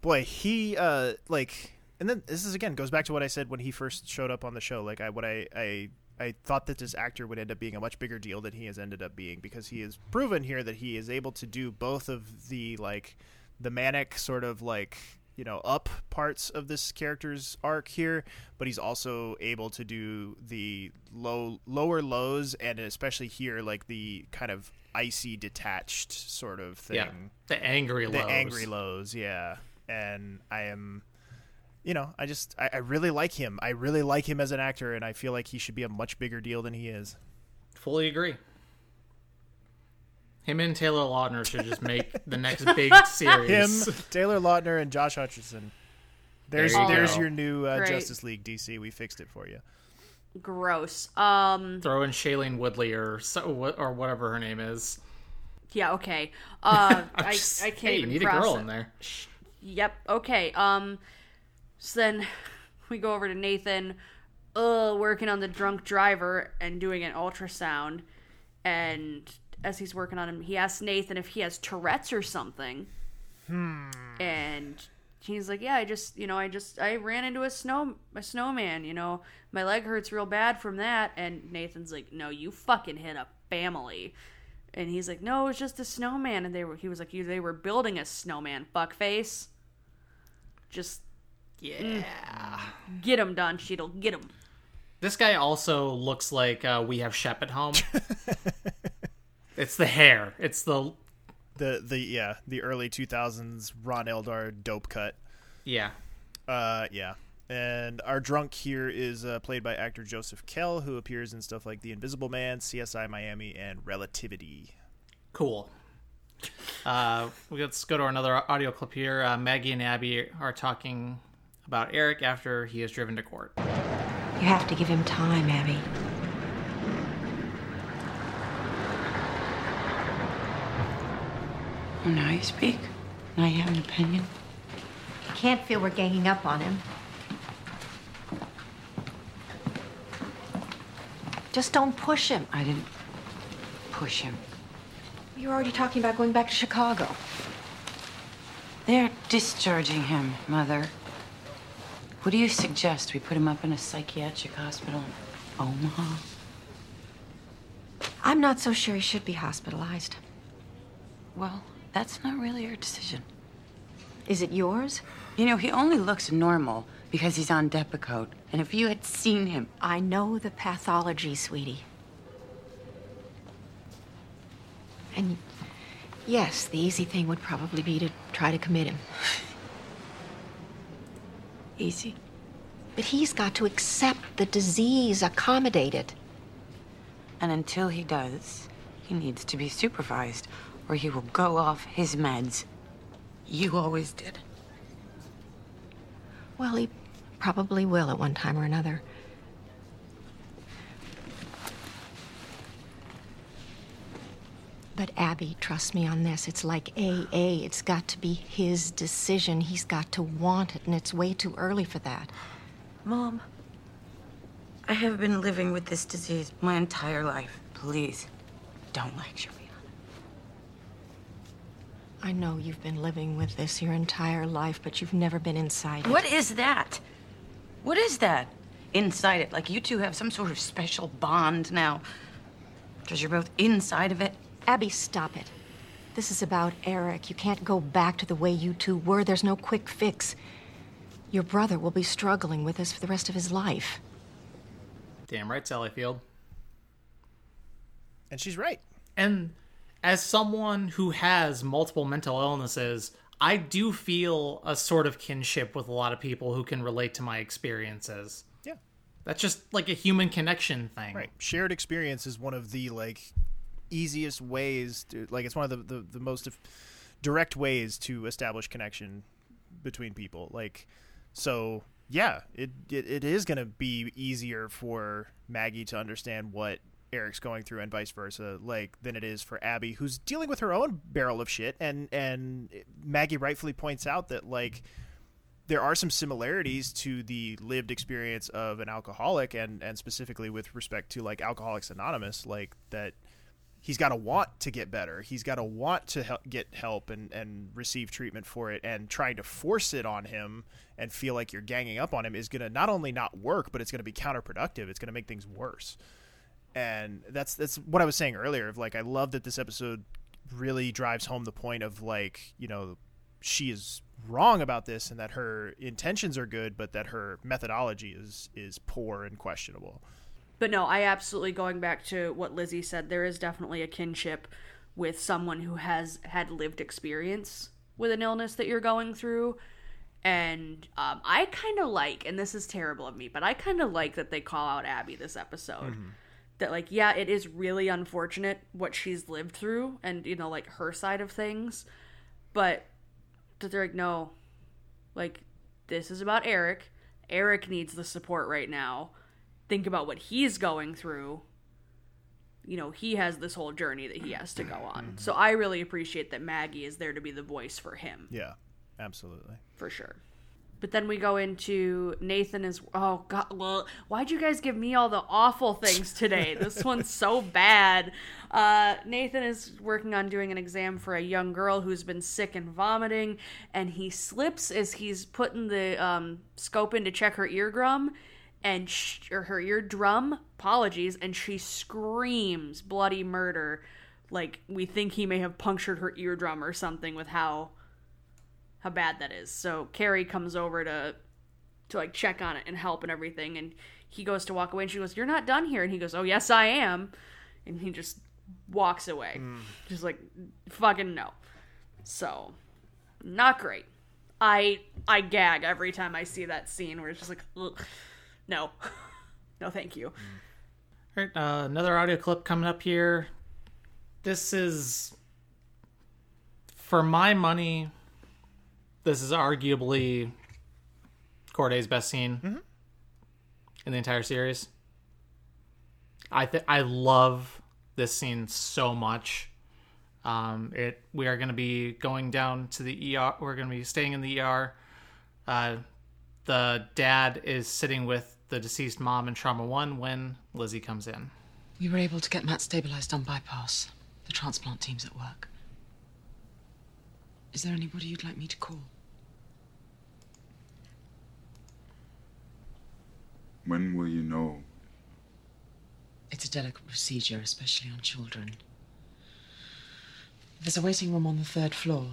Boy, he uh like and then this is again goes back to what I said when he first showed up on the show. Like I what I I I thought that this actor would end up being a much bigger deal than he has ended up being because he has proven here that he is able to do both of the like the manic sort of like you know up parts of this character's arc here but he's also able to do the low lower lows and especially here like the kind of icy detached sort of thing Yeah, the angry the lows. angry lows yeah and i am you know i just I, I really like him i really like him as an actor and i feel like he should be a much bigger deal than he is Fully agree. Him and Taylor Lautner should just make the next big series. him series. taylor lautner and josh hutcherson there's There you there's go. your new uh, Great. justice league dc we fixed it for you Gross. Um. Throw in Shailene Woodley or so, or whatever her name is. Yeah. Okay. Uh. I'm I. just- I can't hey, you even need a process. girl in there. Yep. Okay. Um. So then we go over to Nathan, uh, working on the drunk driver and doing an ultrasound, and as he's working on him, he asks Nathan if he has Tourette's or something. Hmm. And he's like, "Yeah, I just, you know, I just, I ran into a snow, a snowman. You know, my leg hurts real bad from that." And Nathan's like, "No, you fucking hit a family." And he's like, "No, it's just a snowman." And they were, he was like, "You, they were building a snowman, fuckface." Just Yeah. get him, Don Cheadle. Get him. This guy also looks like uh, we have Shep at home. it's the hair. It's the the the yeah the early 2000s ron eldard dope cut yeah. Uh, yeah. And our drunk here is uh, played by actor Joseph Kell, who appears in stuff like The Invisible Man, CSI Miami, and Relativity. Cool. Uh, let's go to another audio clip here. Uh, Maggie and Abby are talking about Eric after he is driven to court. You have to give him time, Abby. Oh, now you speak. Now you have an opinion. I can't feel we're ganging up on him. Just don't push him. I didn't push him. You're already talking about going back to Chicago. They're discharging him, Mother. What do you suggest? We put him up in a psychiatric hospital in Omaha? I'm not so sure he should be hospitalized. Well, that's not really our decision. Is it yours? You know, he only looks normal because he's on Depakote. And if you had seen him, I know the pathology, sweetie. And yes, the easy thing would probably be to try to commit him. easy. But he's got to accept the disease, accommodate it. And until he does, he needs to be supervised, or he will go off his meds. You always did. Well, he probably will at one time or another. But Abby, trust me on this. It's like AA. It's got to be his decision. He's got to want it, and it's way too early for that. Mom, I have been living with this disease my entire life. Please, don't lecture me I know you've been living with this your entire life, but you've never been inside it. it. What is that? What is that? Inside it, like you two have some sort of special bond now. Because you're both inside of it. Abby, stop it. This is about Eric. You can't go back to the way you two were. There's no quick fix. Your brother will be struggling with this for the rest of his life. Damn right, Sally Field. And she's right. And as someone who has multiple mental illnesses, I do feel a sort of kinship with a lot of people who can relate to my experiences. Yeah. That's just like a human connection thing. Right. Shared experience is one of the like easiest ways to like it's one of the the, the most direct ways to establish connection between people. Like so yeah, it it, it is going to be easier for Maggie to understand what Eric's going through and vice versa, like than it is for Abby, who's dealing with her own barrel of shit. And and Maggie rightfully points out that like there are some similarities to the lived experience of an alcoholic, and and specifically with respect to like Alcoholics Anonymous, like that he's got to want to get better. He's got to want to help, get help and, and receive treatment for it. And trying to force it on him and feel like you're ganging up on him is going to not only not work, but it's going to be counterproductive. It's going to make things worse. And that's that's what I was saying earlier. Of like, I love that this episode really drives home the point of like, you know, she is wrong about this and that her intentions are good, but that her methodology is is poor and questionable. But no, I absolutely going back to what Lizzie said, there is definitely a kinship with someone who has had lived experience with an illness that you're going through. And um, I kind of like, and this is terrible of me, but I kind of like that they call out Abby this episode. Mm-hmm. That, like, yeah, it is really unfortunate what she's lived through and, you know, like her side of things. But that they're like, no, like, this is about Eric. Eric needs the support right now think about what he's going through you know he has this whole journey that he has to go on mm-hmm. so i really appreciate that maggie is there to be the voice for him yeah absolutely for sure but then we go into nathan is oh god well why'd you guys give me all the awful things today? This one's so bad. Uh, nathan is working on doing an exam for a young girl who's been sick and vomiting and he slips as he's putting the um, scope in to check her eardrum and sh- or her eardrum apologies and she screams bloody murder like we think he may have punctured her eardrum or something with how how bad that is. So carrie comes over to to like check on it and help and everything and he goes to walk away and she goes you're not done here. And he goes oh yes i am. And he just walks away. Mm. just like fucking no. So not great. I i gag every time i see that scene where it's just like ugh no, no, thank you. All right, uh, another audio clip coming up here. This is, for my money, this is arguably Corday's best scene mm-hmm. in the entire series. I th- I love this scene so much. Um, it we are going to be going down to the ER. We're going to be staying in the ER. Uh, the dad is sitting with the deceased mom in trauma one when Lizzie comes in. We were able to get Matt stabilized on bypass. The transplant team's at work. Is there anybody you'd like me to call? When will you know? It's a delicate procedure, especially on children. There's a waiting room on the third floor.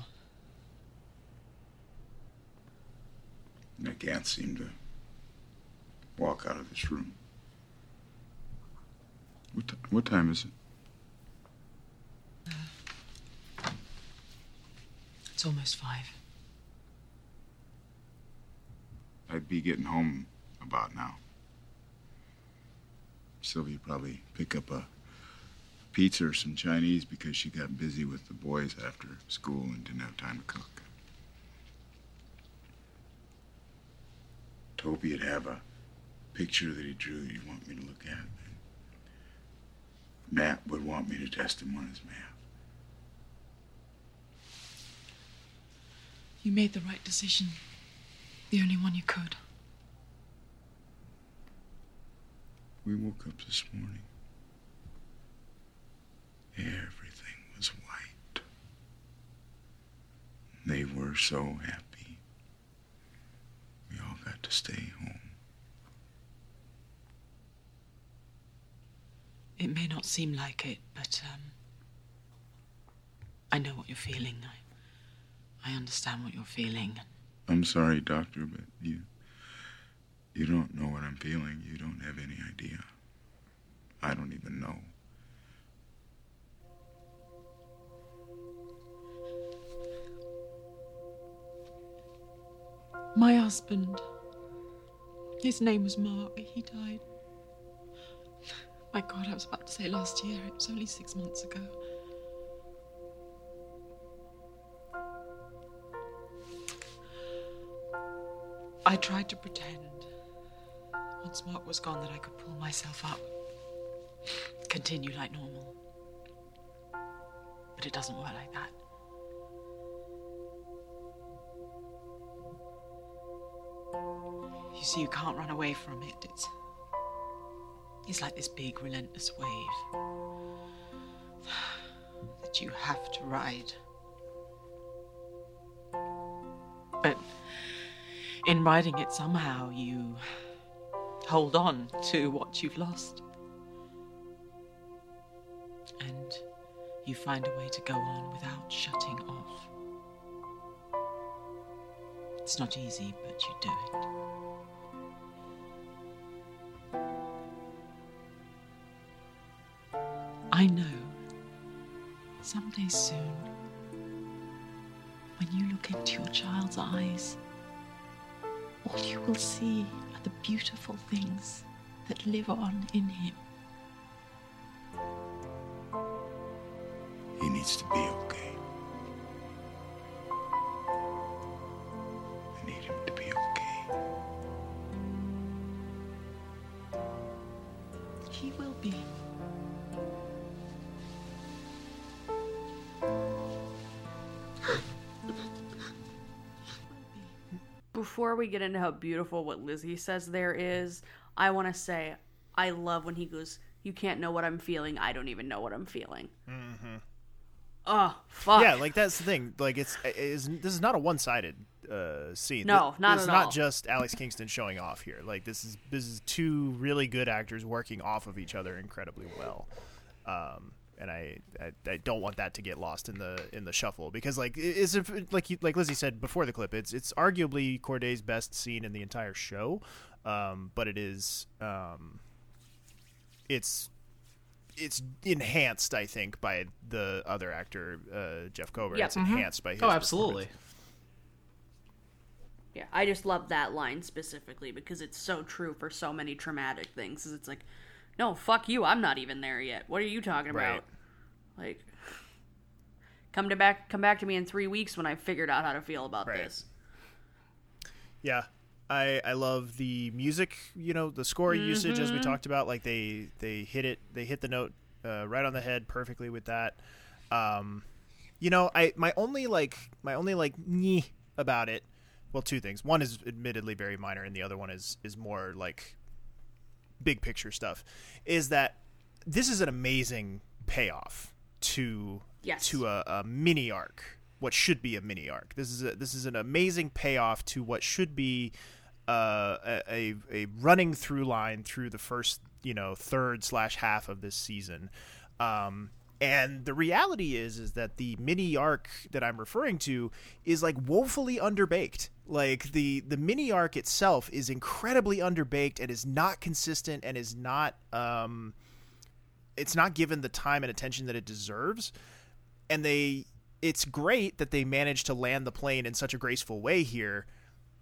I can't seem to walk out of this room. What, ti what time is it? Uh, it's almost five. I'd be getting home about now. Sylvia probably pick up a pizza or some Chinese because she got busy with the boys after school and didn't have time to cook. Toby'd have a picture that he drew that you want me to look at. Matt would want me to test him on his map. You made the right decision. The only one you could. We woke up this morning. Everything was white. They were so happy. We all got to stay home. It may not seem like it, but um, I know what you're feeling. I, I understand what you're feeling. I'm sorry, doctor, but you you don't know what I'm feeling. You don't have any idea. I don't even know. My husband. His name was Mark. He died. My God, I was about to say last year. It was only six months ago. I tried to pretend, once Mark was gone, that I could pull myself up, continue like normal. But it doesn't work like that. You see, you can't run away from it. It's. It's like this big, relentless wave that you have to ride. But in riding it, somehow you hold on to what you've lost. And you find a way to go on without shutting off. It's not easy, but you do it. I know someday soon, when you look into your child's eyes, all you will see beautiful things that live on in him. Before we get into how beautiful what Lizzie says there is, I want to say I love when he goes, "You can't know what I'm feeling. I don't even know what I'm feeling." Mm-hmm. Oh fuck. Yeah, like that's the thing. Like it's, it's this is not a one-sided uh, scene. No, Th- not This is at not all. just Alex Kingston showing off here. Like this is this is two really good actors working off of each other incredibly well. Um, and I, I I don't want that to get lost in the in the shuffle because like it- it's if- like you, like Lizzie said before the clip. It's it's arguably Corday's best scene in the entire show, um, but it is um, it's it's enhanced, I think, by the other actor, uh, Jeff Kober. Yep. It's enhanced by his. Oh, absolutely. Yeah, I just love that line specifically because it's so true for so many traumatic things. Is it's like, no, fuck you, I'm not even there yet. What are you talking Right. about? Like, come to back, come back to me in three weeks when I figured out how to feel about Right. this. Yeah, I I love the music. You know, the score usage as we talked about. Like they they hit it, they hit the note uh, right on the head perfectly with that. Um, You know, I my only like my only like about it. Well, two things. One is admittedly very minor, and the other one is is more like big picture stuff. Is that this is an amazing payoff to Yes. to a, a mini arc, what should be a mini arc. This is a, this is an amazing payoff to what should be uh, a, a a running through line through the first you know third slash half of this season. Um, and the reality is is that the mini arc that I'm referring to is like woefully underbaked. Like the the mini arc itself is incredibly underbaked and is not consistent and is not um it's not given the time and attention that it deserves. And they it's great that they managed to land the plane in such a graceful way here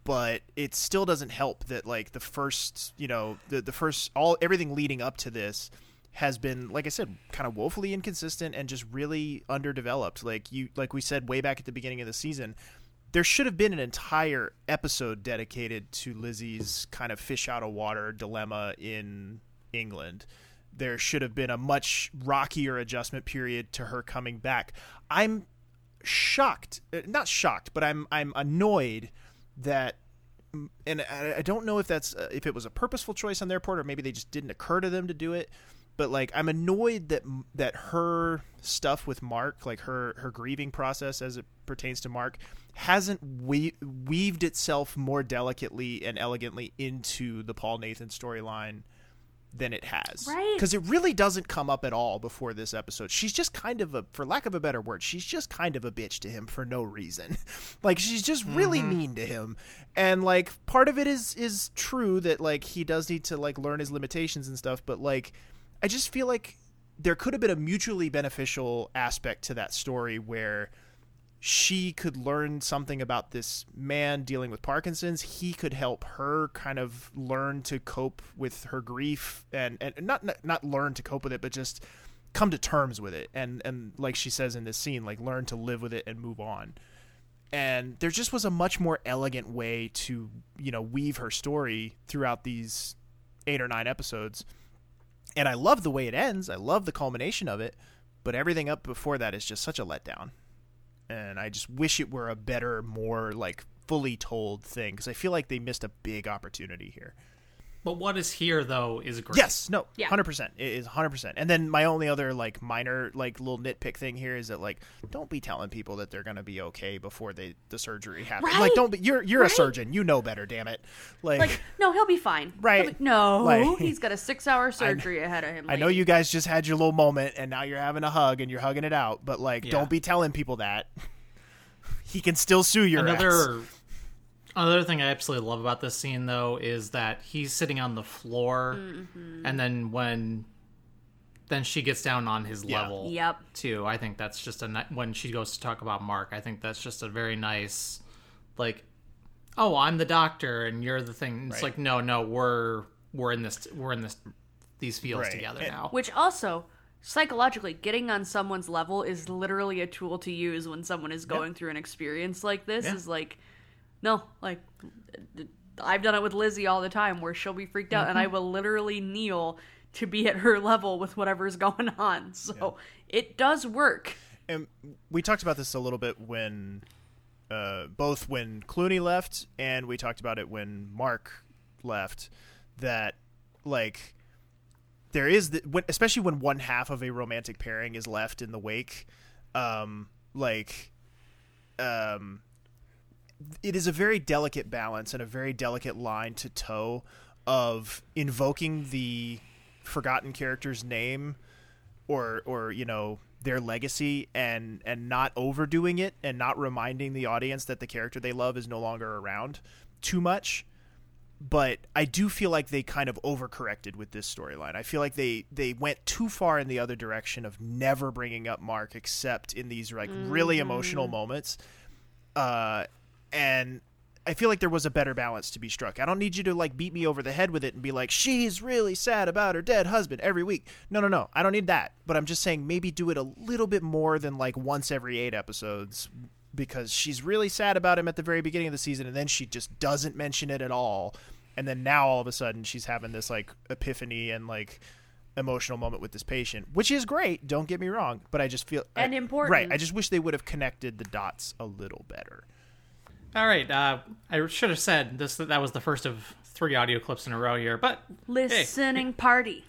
but it still doesn't help that like the first you know the the first all everything leading up to this has been like I said kind of woefully inconsistent and just really underdeveloped like you like we said way back at the beginning of the season there should have been an entire episode dedicated to Lizzie's kind of fish out of water dilemma in England there should have been a much rockier adjustment period to her coming back i'm shocked uh, not shocked but i'm i'm annoyed that and I don't know if that's uh, if it was a purposeful choice on their part or maybe they just didn't occur to them to do it. But like I'm annoyed that that her stuff with Mark, like her her grieving process as it pertains to Mark, hasn't we- weaved itself more delicately and elegantly into the Paul Nathan storyline than it has. Right. Because it really doesn't come up at all before this episode. She's just kind of a, for lack of a better word, she's just kind of a bitch to him for no reason. like she's just really mm-hmm. mean to him. And like part of it is is true that like he does need to like learn his limitations and stuff, but like I just feel like there could have been a mutually beneficial aspect to that story where she could learn something about this man dealing with Parkinson's. He could help her kind of learn to cope with her grief and, and not, not learn to cope with it, but just come to terms with it. And and like she says in this scene, like learn to live with it and move on. And there just was a much more elegant way to you know weave her story throughout these eight or nine episodes. And I love the way it ends. I love the culmination of it, but everything up before that is just such a letdown and I just wish it were a better, more like fully told thing because I feel like they missed a big opportunity here. But what is here though is great. Yes, no, Yeah. hundred percent. It is hundred percent. And then my only other like minor like little nitpick thing here is that like don't be telling people that they're gonna be okay before they the surgery happens. Right. Like don't be. You're you're Right. a surgeon. You know better. Damn it. Like, Like, no, he'll be fine. Right. be- no, Like- he's got a six-hour surgery ahead of him. I know you guys just had your little moment and now you're having a hug and you're hugging it out, but like Yeah. don't be telling people that. he can still sue your ass. Another another thing I absolutely love about this scene though is that he's sitting on the floor Mm-hmm. and then when then she gets down on his Yeah. level Yep. too. I think that's just a when she goes to talk about Mark, I think that's just a very nice like oh, I'm the doctor and you're the thing. It's Right. like no, no, we're we're in this we're in this these fields Right. together And- now. Which also, psychologically, getting on someone's level is literally a tool to use when someone is going through an experience like this. Yeah. Is like, no, like, I've done it with Lizzie all the time where she'll be freaked out and I will literally kneel to be at her level with whatever's going on. So it does work. and we talked about this a little bit when uh, both when Clooney left and we talked about it when Mark left that like there is the, when, especially when one half of a romantic pairing is left in the wake um like um it is a very delicate balance and a very delicate line to toe of invoking the forgotten character's name or or you know their legacy and and not overdoing it and not reminding the audience that the character they love is no longer around too much but I do feel like they kind of overcorrected with this storyline. I feel like they they went too far in the other direction of never bringing up Mark except in these like really emotional moments. Uh and I feel like there was a better balance to be struck. I don't need you to like beat me over the head with it and be like, she's really sad about her dead husband every week. No, no, no. I don't need that. But I'm just saying maybe do it a little bit more than like once every eight episodes because she's really sad about him at the very beginning of the season and then she just doesn't mention it at all. And then now all of a sudden she's having this like epiphany and like emotional moment with this patient, which is great. Don't get me wrong, but I just feel And I- important. Right. I just wish they would have connected the dots a little better. All right. Uh, I should have said this. That was the first of three audio clips in a row here, but Listening party.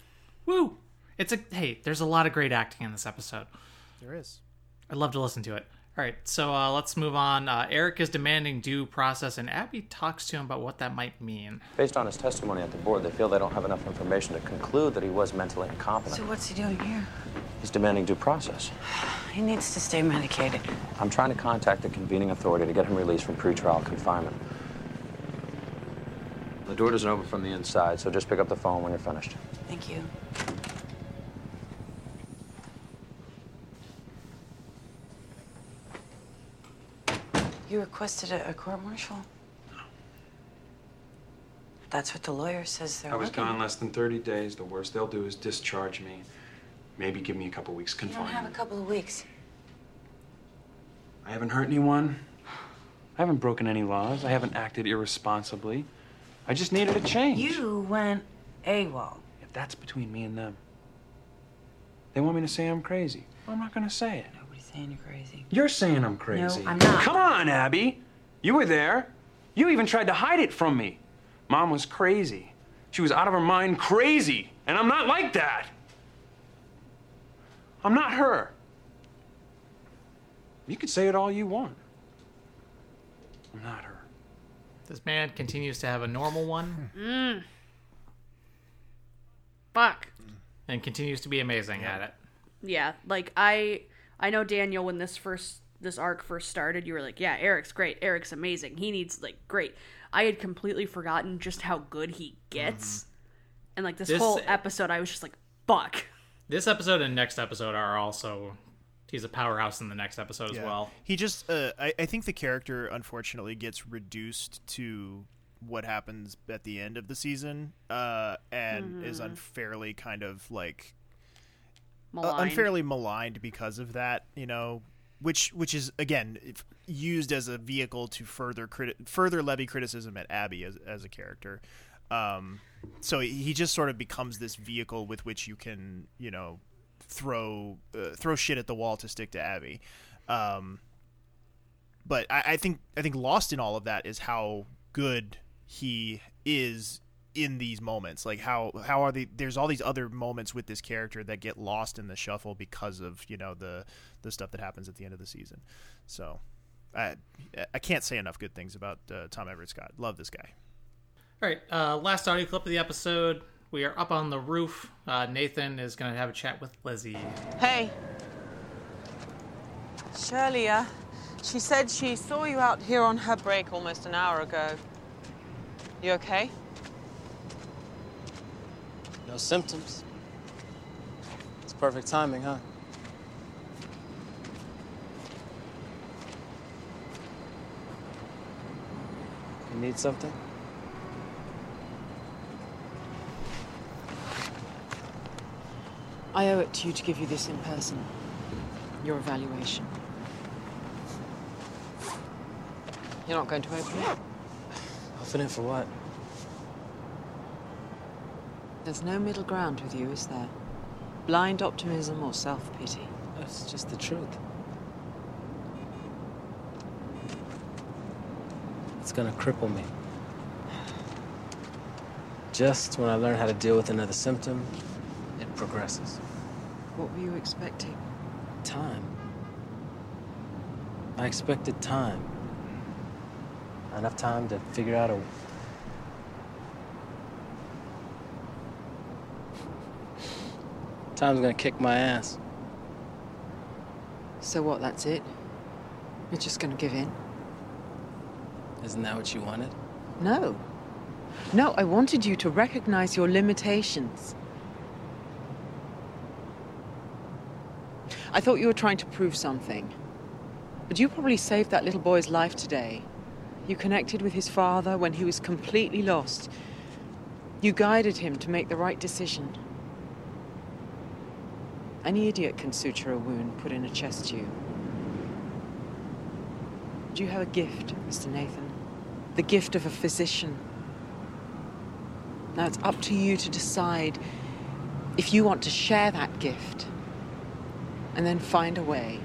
woo! It's a hey. There's a lot of great acting in this episode. There is. I'd love to listen to it. All right, so uh, let's move on. Uh, Eric is demanding due process, and Abby talks to him about what that might mean. Based on his testimony at the board, they feel they don't have enough information to conclude that he was mentally incompetent. So what's he doing here? He's demanding due process. He needs to stay medicated. I'm trying to contact the convening authority to get him released from pretrial confinement. The door doesn't open from the inside, so just pick up the phone when you're finished. Thank you. You requested a, a court martial? That's what the lawyer says they're I was looking gone at. less than 30 days. The worst they'll do is discharge me. Maybe give me a couple weeks You don't have a couple of weeks. I haven't hurt anyone. I haven't broken any laws. I haven't acted irresponsibly. I just needed a change. You went AWOL. If that's between me and them. They want me to say I'm crazy. Well, I'm not gonna say it. Nobody's saying you're crazy. You're saying I'm crazy. No, I'm not. Come on, Abby. You were there. You even tried to hide it from me. Mom was crazy. She was out of her mind crazy. And I'm not like that. I'm not her. You can say it all you want. I'm not her. This man continues to have a normal one Mm. Fuck. and continues to be amazing at it. Yeah, like I I know Daniel when this first this arc first started, you were like, "Yeah, Eric's great. Eric's amazing. He needs like great." I had completely forgotten just how good he gets. And like this, This- whole episode I was just like, "Fuck." This episode and next episode are also. He's a powerhouse in the next episode as well. He just, uh, I, I think the character unfortunately gets reduced to what happens at the end of the season, uh, and is Mhm. unfairly kind of like uh, unfairly maligned because of that. You know, which which is again used as a vehicle to further criti- further levy criticism at Abby as as a character. Um, so he just sort of becomes this vehicle with which you can, you know, throw uh, throw shit at the wall to stick to Abby. Um, but I, I think I think lost in all of that is how good he is in these moments. Like how how are the there's all these other moments with this character that get lost in the shuffle because of you know the the stuff that happens at the end of the season. So I I can't say enough good things about uh, Tom Everett Scott. Love this guy. All right, uh, last audio clip of the episode. We are up on the roof. Uh, Nathan is going to have a chat with Lizzie. Hey. Shirley, uh, she said she saw you out here on her break almost an hour ago. You okay? No symptoms. It's perfect timing, huh? You need something? I owe it to you to give you this in person. Your evaluation. You're not going to open it? Open it for what? There's no middle ground with you, is there? Blind optimism or self pity? That's just the truth. It's gonna cripple me. Just when I learn how to deal with another symptom, it progresses. What were you expecting? Time. I expected time. Enough time to figure out a. Time's gonna kick my ass. So what, that's it? You're just to give in? Isn't that what you wanted? No. No, I wanted you to recognize your limitations. I thought you were trying to prove something. But you probably saved that little boy's life today. You connected with his father when he was completely lost. You guided him to make the right decision. Any idiot can suture a wound put in a chest tube. Do you have a gift, Mr. Nathan? The gift of a physician. Now it's up to you to decide if you want to share that gift and then find a way.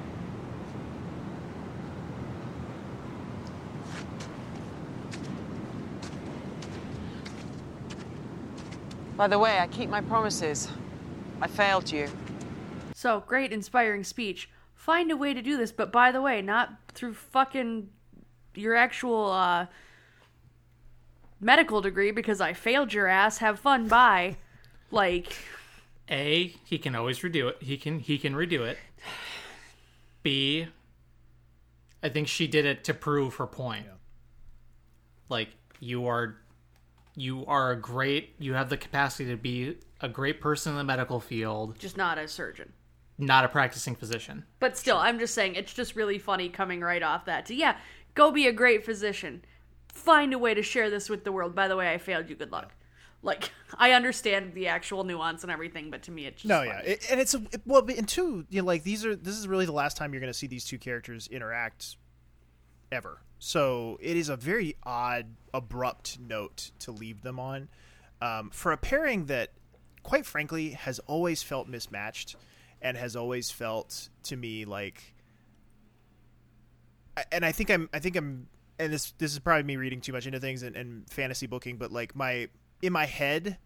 By the way, I keep my promises. I failed you. So great, inspiring speech. Find a way to do this, but by the way, not through fucking your actual uh, medical degree because I failed your ass. Have fun. Bye. Like, A, he can always redo it. He can he can redo it. B, I think she did it to prove her point. Like you are you are a great you have the capacity to be a great person in the medical field, just not a surgeon. not a practicing physician. But still, I'm just saying it's just really funny coming right off that. To, yeah, go be a great physician. Find a way to share this with the world. By the way, I failed you. Good luck. Like I understand the actual nuance and everything, but to me, it's just No, funny. yeah, it, and it's a, it- well, and two, you know, like these are this is really the last time you're going to see these two characters interact ever. So it is a very odd, abrupt note to leave them on um, for a pairing that, quite frankly, has always felt mismatched and has always felt to me like. And I think I'm, I think I'm, and this this is probably me reading too much into things and, and fantasy booking, but like my in my head,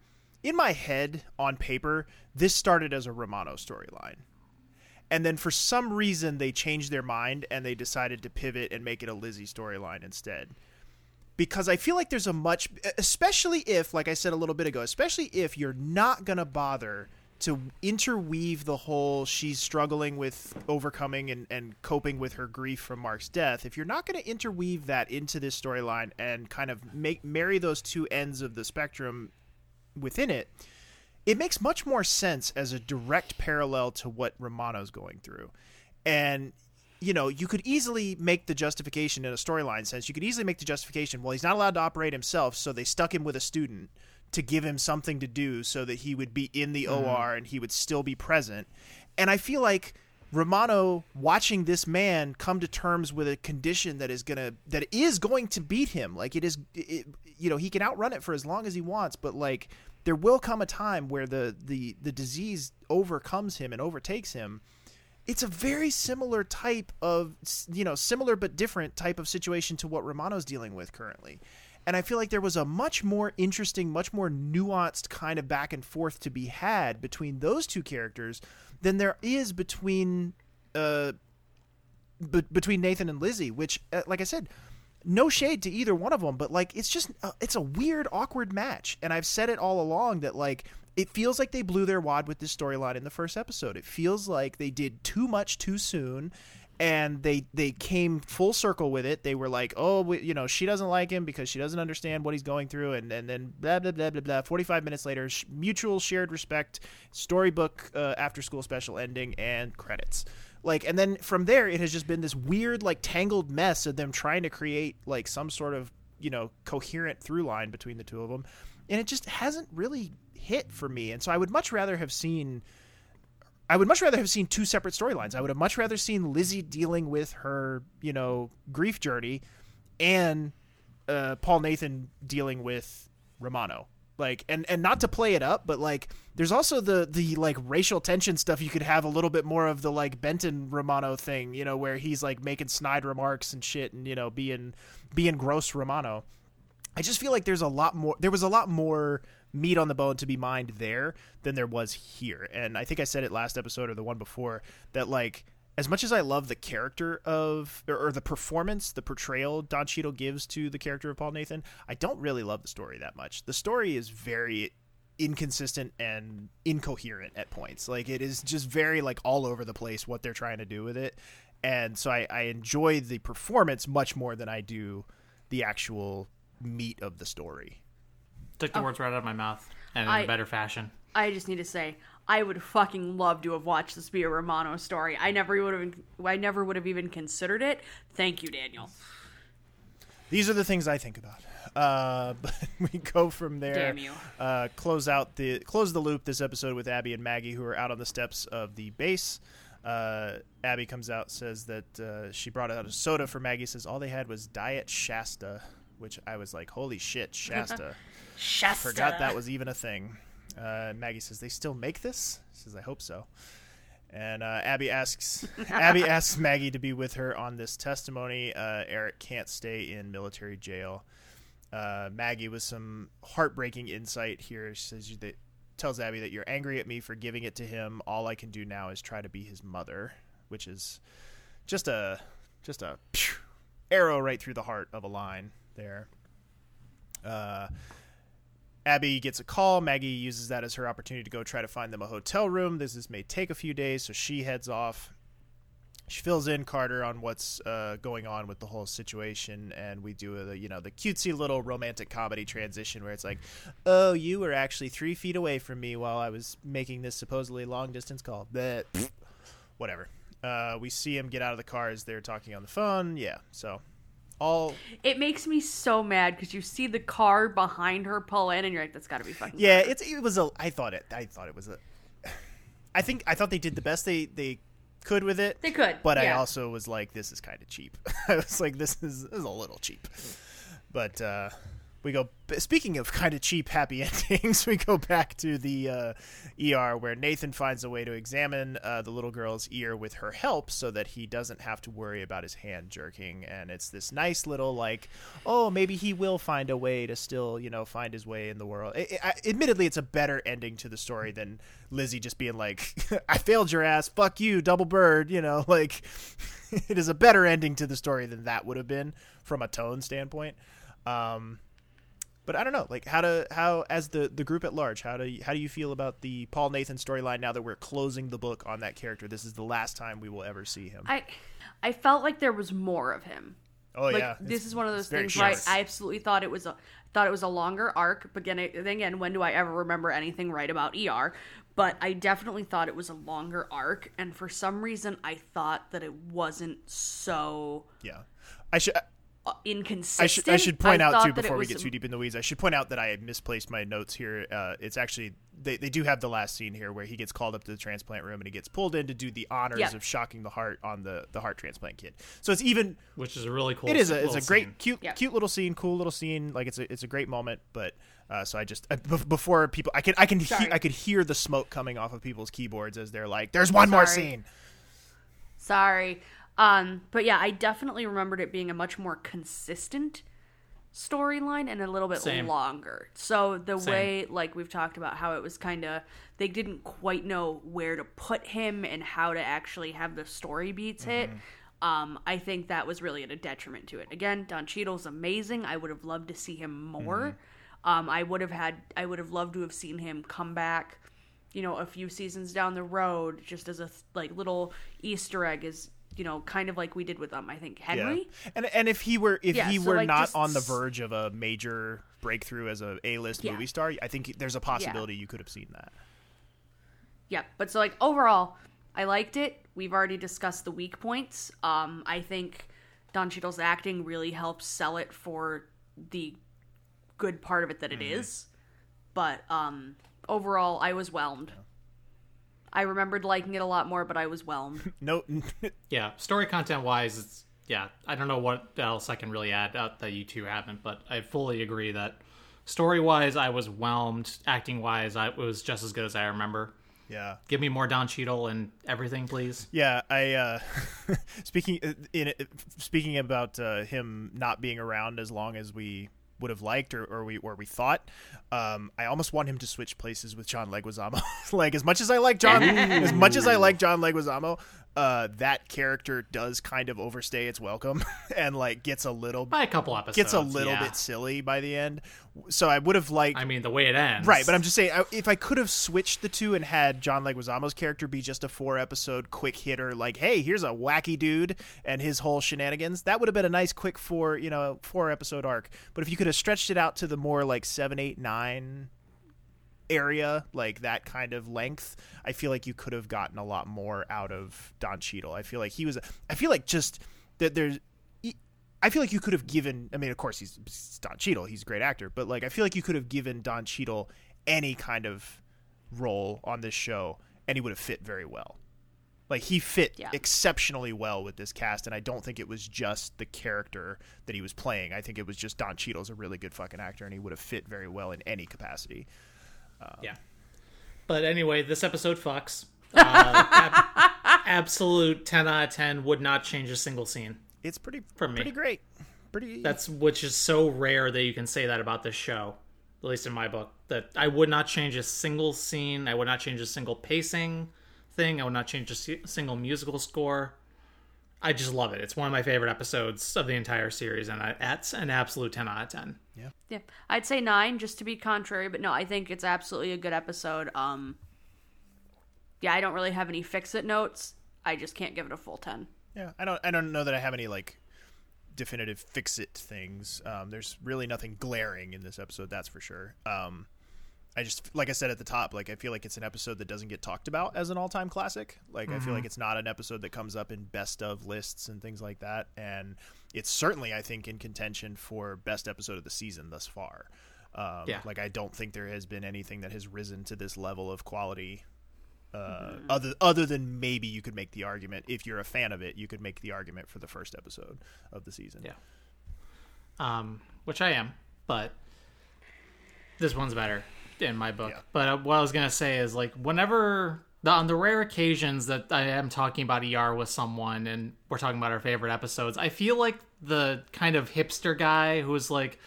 in my head on paper, this started as a Romano storyline. And then for some reason they changed their mind and they decided to pivot and make it a Lizzie storyline instead. Because I feel like there's a much especially if like I said a little bit ago, especially if you're not going to bother to interweave the whole she's struggling with overcoming and, and coping with her grief from Mark's death, if you're not going to interweave that into this storyline and kind of make marry those two ends of the spectrum within it, it makes much more sense as a direct parallel to what Romano's going through. And you know, you could easily make the justification in a storyline sense. You could easily make the justification, well, he's not allowed to operate himself, so they stuck him with a student to give him something to do so that he would be in the Mhm. OR and he would still be present. And I feel like Romano watching this man come to terms with a condition that is gonna that is going to beat him. Like it is, it, you know, he can outrun it for as long as he wants, but like there will come a time where the the the disease overcomes him and overtakes him. It's a very similar type of you know similar but different type of situation to what Romano's dealing with currently. And I feel like there was a much more interesting, much more nuanced kind of back and forth to be had between those two characters than there is between uh, be- between Nathan and Lizzie. Which, uh, like I said, no shade to either one of them, but like it's just uh, it's a weird, awkward match. And I've said it all along that like it feels like they blew their wad with this storyline in the first episode. It feels like they did too much too soon. And they they came full circle with it. They were like, "Oh, we, you know, she doesn't like him because she doesn't understand what he's going through." And and then blah blah blah blah blah. Forty five minutes later, sh- mutual shared respect, storybook uh, after school special ending, and credits like and then from there it has just been this weird like tangled mess of them trying to create like some sort of you know coherent through line between the two of them and it just hasn't really hit for me and so i would much rather have seen i would much rather have seen two separate storylines. I would have much rather seen lizzie dealing with her you know grief journey and uh, paul nathan dealing with romano. Like and and not to play it up but like there's also the the like racial tension stuff you could have a little bit more of the like benton romano thing you know where he's like making snide remarks and shit and you know being being gross romano. I just feel like there's a lot more there was a lot more meat on the bone to be mined there than there was here and i think i said it last episode or the one before that like as much as I love the character of or, or the performance, the portrayal Don Cheadle gives to the character of Paul Nathan, I don't really love the story that much. The story is very inconsistent and incoherent at points. Like it is just very like all over the place what they're trying to do with it. And so I, I enjoy the performance much more than I do the actual meat of the story. Took the Oh. words right out of my mouth, and in I- a better fashion. I just need to say, I would fucking love to have watched this be a Romano story. I never would have. I never would have even considered it. Thank you, Daniel. These are the things I think about. Uh, but we go from there. Damn you. Uh, close out the close the loop this episode with Abby and Maggie, who are out on the steps of the base. Uh, Abby comes out, says that uh, she brought out a soda for Maggie. Says all they had was Diet Shasta, which I was like, holy shit, Shasta. Shasta. Forgot that was even a thing. Uh, Maggie says, "They still make this?" She says, "I hope so." And uh, Abby asks Abby asks Maggie to be with her on this testimony. Uh, Eric can't stay in military jail. Uh, Maggie with some heartbreaking insight here. She says that tells Abby that you're angry at me for giving it to him. All I can do now is try to be his mother, which is just a just a arrow right through the heart of a line there. Uh, Abby gets a call. Maggie uses that as her opportunity to go try to find them a hotel room. This is, may take a few days, so she heads off. She fills in Carter on what's uh, going on with the whole situation, and we do a you know the cutesy little romantic comedy transition where it's like, "Oh, you were actually three feet away from me while I was making this supposedly long distance call." But whatever. Uh, we see him get out of the car as they're talking on the phone. Yeah, so all It makes me so mad because you see the car behind her pull in, and you're like, "That's got to be fucking." Yeah, it's it was a. I thought it. I thought it was a. I think I thought they did the best they they could with it. They could, but I also was like, this is kind of cheap. I was like, this is, this is a little cheap. But uh, we go. Speaking of kind of cheap happy endings, we go back to the uh, ER where Nathan finds a way to examine uh, the little girl's ear with her help, so that he doesn't have to worry about his hand jerking. And it's this nice little like, oh, maybe he will find a way to still, you know, find his way in the world. I, I, admittedly, it's a better ending to the story than Lizzie just being like, "I failed your ass, fuck you, double bird." You know, like it is a better ending to the story than that would have been from a tone standpoint. Um, but I don't know, like how to how as the the group at large, how do you, how do you feel about the Paul Nathan storyline now that we're closing the book on that character? This is the last time we will ever see him. I, I felt like there was more of him. oh like, yeah, this It's- is one of those things where I. I absolutely thought it was a thought it was a longer arc. But again, then again, when do I ever remember anything right about ER? But I definitely thought it was a longer arc, and for some reason, I thought that it wasn't so yeah. I should inconsistent. I should I should point I out too before we was get too deep in the weeds. I should point out that I had misplaced my notes here. Uh, it's actually they, they do have the last scene here where he gets called up to the transplant room and he gets pulled in to do the honors Yeah. of shocking the heart on the the heart transplant kid. So it's even which is a really cool. It is a it's a great scene. cute cute little scene, cool little scene. Like it's a it's a great moment, but. Uh, so I just uh, b- before people, I can I can he- I could hear the smoke coming off of people's keyboards as they're like, "There's one more scene." Sorry. Um, but yeah, I definitely remembered it being a much more consistent storyline and a little bit Same. longer. So the Same. way like we've talked about how it was kind of they didn't quite know where to put him and how to actually have the story beats hit. Um, I think that was really at a detriment to it. Again, Don Cheadle's amazing. I would have loved to see him more. Um, I would have had I would have loved to have seen him come back, you know, a few seasons down the road, just as a like little Easter egg, is you know, kind of like we did with um, I think Henry. Yeah. And and if he were if Yeah, he so, were like, not just on the verge of a major breakthrough as a A list Yeah. movie star, I think there's a possibility you could have seen that. Yeah, but so like overall, I liked it. We've already discussed the weak points. Um, I think Don Cheadle's acting really helps sell it for the good part of it that it is. But um, overall, I was whelmed. I remembered liking it a lot more, but I was whelmed. No, Yeah, story content wise, it's yeah. I don't know what else I can really add uh, that you two haven't, but I fully agree that story wise, I was whelmed. Acting wise, I it was just as good as I remember. Yeah. Give me more Don Cheadle and everything, please. Yeah, I uh speaking uh, in speaking about uh, him not being around as long as we would have liked or, or we or we thought. Um, I almost want him to switch places with John Leguizamo. like as much as I like John, as much as I like John Leguizamo, uh, that character does kind of overstay its welcome and like gets a little By a couple episodes gets a little yeah. bit silly by the end. So I would have liked. I mean, the way it ends, Right, but I'm just saying, I- if I could have switched the two and had John Leguizamo's character be just a four episode quick hitter, like, hey, here's a wacky dude and his whole shenanigans, that would have been a nice quick four, you know, four episode arc. But if you could have stretched it out to the more like seven, eight, nine area, like that kind of length, I feel like you could have gotten a lot more out of Don Cheadle. I feel like he was, I feel like just that there's. I feel like you could have given. I mean, of course, he's, he's Don Cheadle. He's a great actor, but like, I feel like you could have given Don Cheadle any kind of role on this show, and he would have fit very well. Like he fit Yeah. exceptionally well with this cast, and I don't think it was just the character that he was playing. I think it was just Don Cheadle's a really good fucking actor, and he would have fit very well in any capacity. Um, Yeah. But anyway, this episode fucks. Uh, ab- absolute ten out of ten. Would not change a single scene. It's pretty for me. pretty great. Pretty. That's which is so rare that you can say that about this show, at least in my book. That I would not change a single scene. I would not change a single pacing thing. I would not change a single musical score. I just love it. It's one of my favorite episodes of the entire series, and I, that's an absolute ten out of ten. Yeah. Yeah, I'd say nine just to be contrary, but no, I think it's absolutely a good episode. Um, yeah, I don't really have any fix it notes. I just can't give it a full ten. Yeah, I don't. I don't know that I have any like definitive fix it things. Um, there's really nothing glaring in this episode, that's for sure. Um, I just like I said at the top, like I feel like it's an episode that doesn't get talked about as an all time classic. Like I feel like it's not an episode that comes up in best of lists and things like that. And it's certainly I think in contention for best episode of the season thus far. Um, Yeah. Like I don't think there has been anything that has risen to this level of quality. Uh, Mhm. Other other than maybe you could make the argument if you're a fan of it, you could make the argument for the first episode of the season. Yeah. Um, which I am, but this one's better in my book. But uh, what I was gonna say is like whenever the, on the rare occasions that I am talking about ER with someone and we're talking about our favorite episodes, I feel like the kind of hipster guy who's like,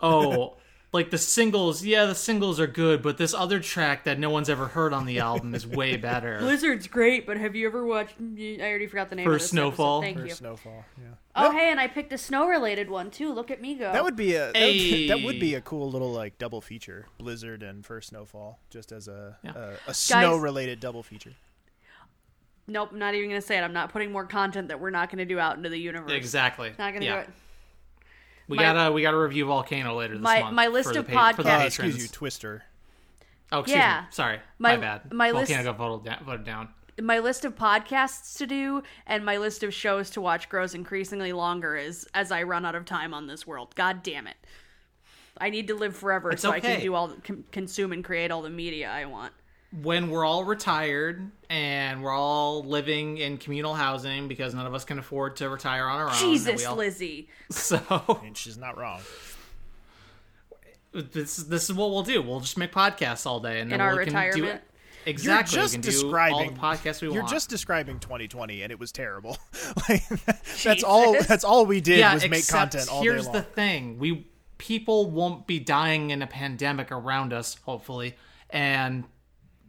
oh. Like the singles, yeah, the singles are good, but this other track that no one's ever heard on the album is way better. Blizzard's great, but have you ever watched? I already forgot the name For of this Snowfall? Episode. Thank For you. Snowfall, yeah. Oh, hey, and I picked a snow-related one too. Look at me go. That would be a that, would, that would be a cool little like double feature, Blizzard and First Snowfall, just as a a, a snow related double feature. Nope, I'm not even gonna say it. I'm not putting more content that we're not gonna do out into the universe. Exactly. Not gonna Yeah. do it. We My- gotta we gotta review Volcano later this My- month. my list for the of pa- podcasts- Uh, excuse you, Twister. Oh, excuse Yeah. me. Sorry, My- my, bad. my Volcano list- got voted down, voted down. My list of podcasts to do and my list of shows to watch grows increasingly longer as as I run out of time on this world. God damn it! I need to live forever It's so I can do all the, consume and create all the media I want. When we're all retired and we're all living in communal housing because none of us can afford to retire on our own. and Jesus, we all- Lizzie. So and she's not wrong. This this is what we'll do. We'll just make podcasts all day and then In our we can do retirement? it. Exactly. You're just can describing all the podcasts we You're want. just describing 2020, and it was terrible. like, that's all. That's all we did yeah, was make content all here's day long. the thing: we people won't be dying in a pandemic around us, hopefully, and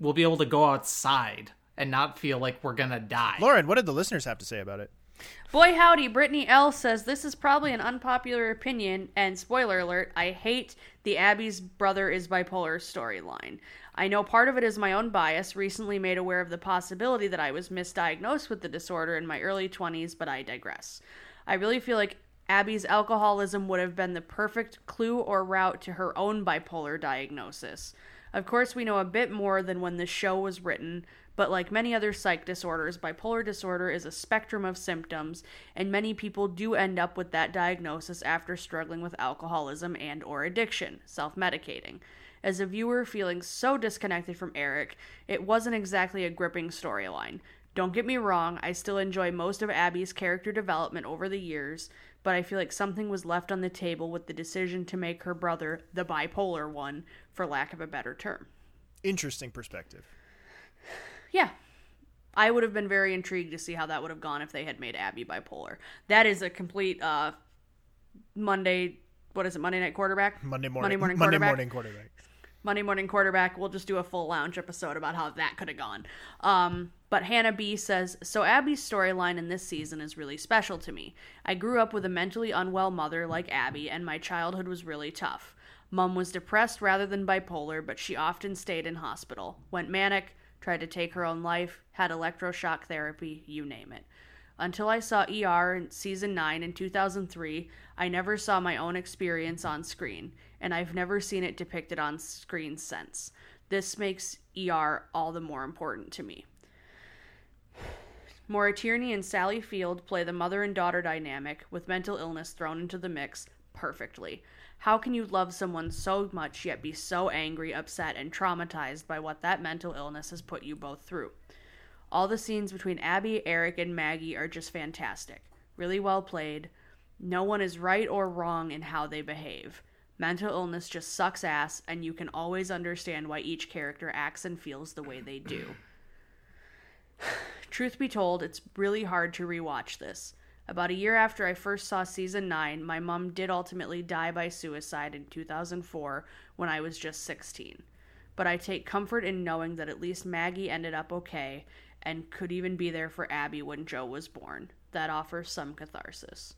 we'll be able to go outside and not feel like we're gonna die. Lauren, what did the listeners have to say about it? Boy howdy, Brittany L says this is probably an unpopular opinion, and spoiler alert, I hate the Abby's brother is bipolar storyline. I know part of it is my own bias, recently made aware of the possibility that I was misdiagnosed with the disorder in my early 20s, but I digress. I really feel like Abby's alcoholism would have been the perfect clue or route to her own bipolar diagnosis. Of course, we know a bit more than when the show was written, but like many other psych disorders, bipolar disorder is a spectrum of symptoms, and many people do end up with that diagnosis after struggling with alcoholism and or addiction, self-medicating. As a viewer feeling so disconnected from Eric, it wasn't exactly a gripping storyline. Don't get me wrong, I still enjoy most of Abby's character development over the years, but I feel like something was left on the table with the decision to make her brother the bipolar one, for lack of a better term. Interesting perspective. Yeah. I would have been very intrigued to see how that would have gone if they had made Abby bipolar. That is a complete uh Monday what is it, Monday night quarterback? Monday morning. Monday morning Monday morning quarterback. Monday morning quarterback. We'll just do a full lounge episode about how that could have gone. Um, but Hannah B says So Abby's storyline in this season is really special to me. I grew up with a mentally unwell mother like Abby, and my childhood was really tough. Mum was depressed rather than bipolar, but she often stayed in hospital, went manic, tried to take her own life, had electroshock therapy, you name it. Until I saw ER in season 9 in 2003, I never saw my own experience on screen, and I've never seen it depicted on screen since. This makes ER all the more important to me. Maura Tierney and Sally Field play the mother and daughter dynamic, with mental illness thrown into the mix, perfectly. How can you love someone so much yet be so angry, upset, and traumatized by what that mental illness has put you both through? All the scenes between Abby, Eric, and Maggie are just fantastic. Really well played. No one is right or wrong in how they behave. Mental illness just sucks ass, and you can always understand why each character acts and feels the way they do. Truth be told, it's really hard to rewatch this. About a year after I first saw season 9, my mom did ultimately die by suicide in 2004 when I was just 16. But I take comfort in knowing that at least Maggie ended up okay and could even be there for Abby when Joe was born. That offers some catharsis.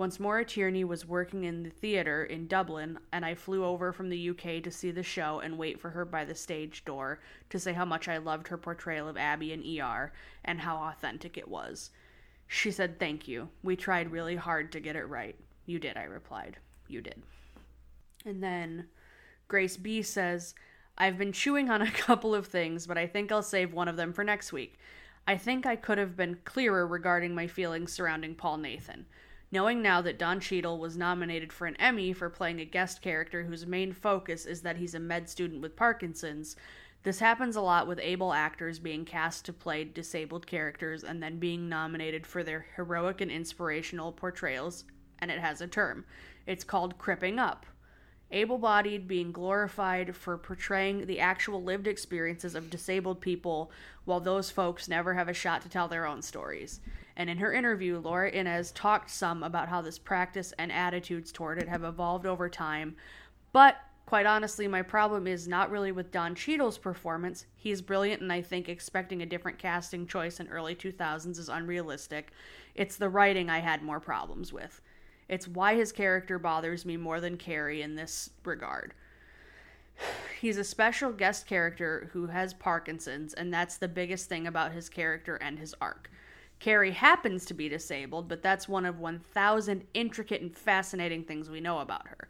Once Maura Tierney was working in the theater in Dublin, and I flew over from the UK to see the show and wait for her by the stage door to say how much I loved her portrayal of Abby in ER and how authentic it was. She said, Thank you. We tried really hard to get it right. You did, I replied. You did. And then Grace B says, I've been chewing on a couple of things, but I think I'll save one of them for next week. I think I could have been clearer regarding my feelings surrounding Paul Nathan. Knowing now that Don Cheadle was nominated for an Emmy for playing a guest character whose main focus is that he's a med student with Parkinson's, this happens a lot with able actors being cast to play disabled characters and then being nominated for their heroic and inspirational portrayals, and it has a term. It's called cripping up. Able bodied being glorified for portraying the actual lived experiences of disabled people, while those folks never have a shot to tell their own stories. And in her interview, Laura Innes talked some about how this practice and attitudes toward it have evolved over time. But quite honestly, my problem is not really with Don Cheadle's performance. He's brilliant, and I think expecting a different casting choice in early 2000s is unrealistic. It's the writing I had more problems with. It's why his character bothers me more than Kerry in this regard. He's a special guest character who has Parkinson's, and that's the biggest thing about his character and his arc. Kerry happens to be disabled, but that's one of 1,000 intricate and fascinating things we know about her.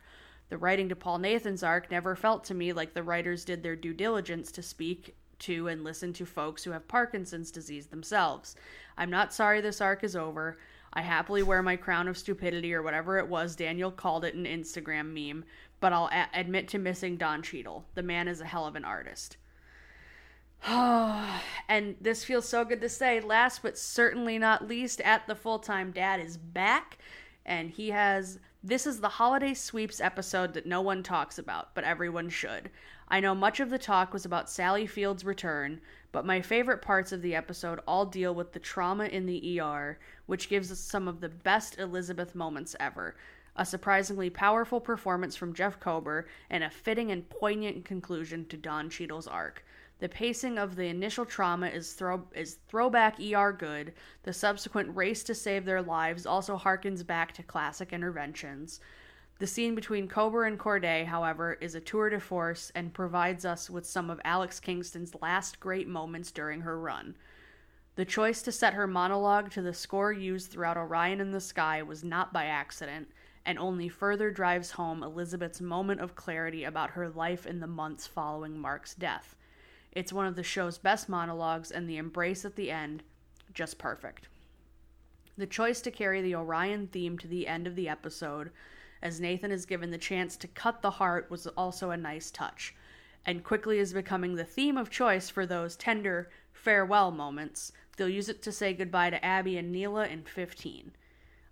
The writing to Paul Nathan's arc never felt to me like the writers did their due diligence to speak to and listen to folks who have Parkinson's disease themselves. I'm not sorry this arc is over. I happily wear my crown of stupidity or whatever it was Daniel called it an Instagram meme, but I'll a- admit to missing Don Cheadle. The man is a hell of an artist. and this feels so good to say. Last but certainly not least, at the full time dad is back, and he has. This is the holiday sweeps episode that no one talks about, but everyone should. I know much of the talk was about Sally Field's return, but my favorite parts of the episode all deal with the trauma in the ER, which gives us some of the best Elizabeth moments ever. A surprisingly powerful performance from Jeff Kober, and a fitting and poignant conclusion to Don Cheadle's arc. The pacing of the initial trauma is throw is throwback ER good. The subsequent race to save their lives also harkens back to classic interventions. The scene between Kober and Corday, however, is a tour de force and provides us with some of Alex Kingston's last great moments during her run. The choice to set her monologue to the score used throughout Orion in the Sky was not by accident, and only further drives home Elizabeth's moment of clarity about her life in the months following Mark's death. It's one of the show's best monologues, and the embrace at the end, just perfect. The choice to carry the Orion theme to the end of the episode, as Nathan is given the chance to cut the heart, was also a nice touch, and quickly is becoming the theme of choice for those tender farewell moments. They'll use it to say goodbye to Abby and Neela in 15.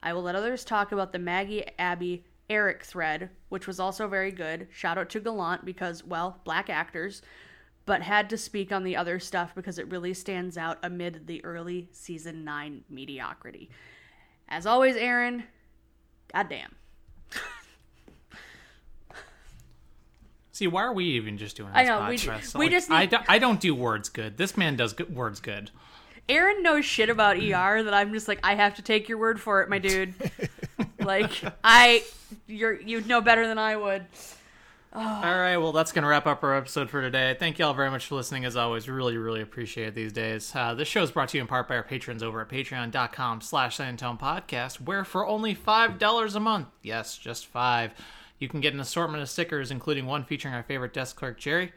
I will let others talk about the Maggie, Abby, Eric thread, which was also very good. Shout out to Gallant because, well, black actors but had to speak on the other stuff because it really stands out amid the early season 9 mediocrity. As always, Aaron, goddamn. See, why are we even just doing this I know, we podcast? ju- we just I, do, I don't do words good. This man does good, words good. Aaron knows shit about ER that I'm just like, I have to take your word for it, my dude. like, I, you're, you'd know better than I would. All right, well, that's going to wrap up our episode for today. Thank you all very much for listening. As always, really, really appreciate it these days. Uh, this show is brought to you in part by our patrons over at patreon.com slash Podcast, where for only $5 a month, yes, just five, you can get an assortment of stickers, including one featuring our favorite desk clerk, Jerry,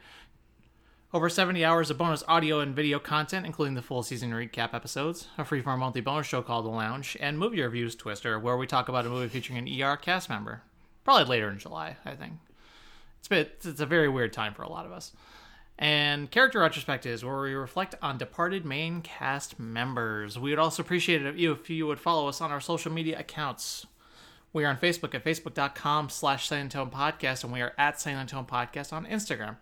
over 70 hours of bonus audio and video content, including the full season recap episodes, a freeform monthly bonus show called The Lounge, and movie reviews Twister, where we talk about a movie featuring an ER cast member. Probably later in July, I think. It's it's a very weird time for a lot of us. And character retrospectives, where we reflect on departed main cast members. We would also appreciate it if you would follow us on our social media accounts. We are on Facebook at facebook.com slash Silent Tone Podcast, and we are at Silent Tone Podcast on Instagram.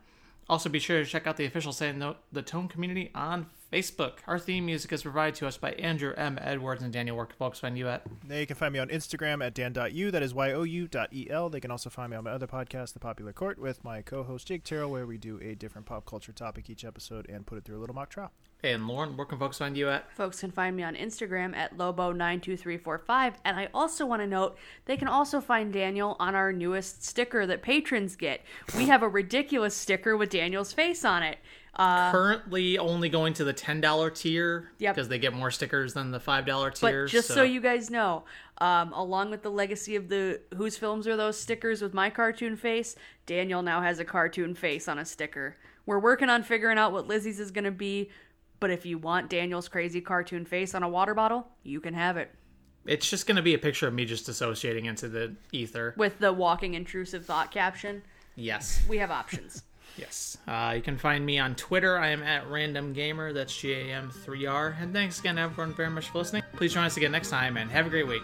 Also, be sure to check out the official Silent the Tone community on Facebook. Our theme music is provided to us by Andrew M. Edwards and Daniel. Where can folks find you at? They can find me on Instagram at dan.u. That is Y-O-U dot E-L. They can also find me on my other podcast, The Popular Court, with my co-host Jake Terrell, where we do a different pop culture topic each episode and put it through a little mock trial. And Lauren, where can folks find you at? Folks can find me on Instagram at Lobo92345. And I also want to note they can also find Daniel on our newest sticker that patrons get. We have a ridiculous sticker with Daniel's face on it. Uh, Currently only going to the $10 tier Yep. because they get more stickers than the $5 tier. but just so. you guys know, um, along with the legacy of the whose films are those stickers with my cartoon face, Daniel now has a cartoon face on a sticker. We're working on figuring out what Lizzie's is going to be, but if you want Daniel's crazy cartoon face on a water bottle, you can have it It's just going to be a picture of me just associating into the ether. with the walking intrusive thought caption. Yes. We have options. Yes. Uh, you can find me on Twitter. I am at Random Gamer. That's G A M 3 R. And thanks again, everyone, very much for listening. Please join us again next time and have a great week.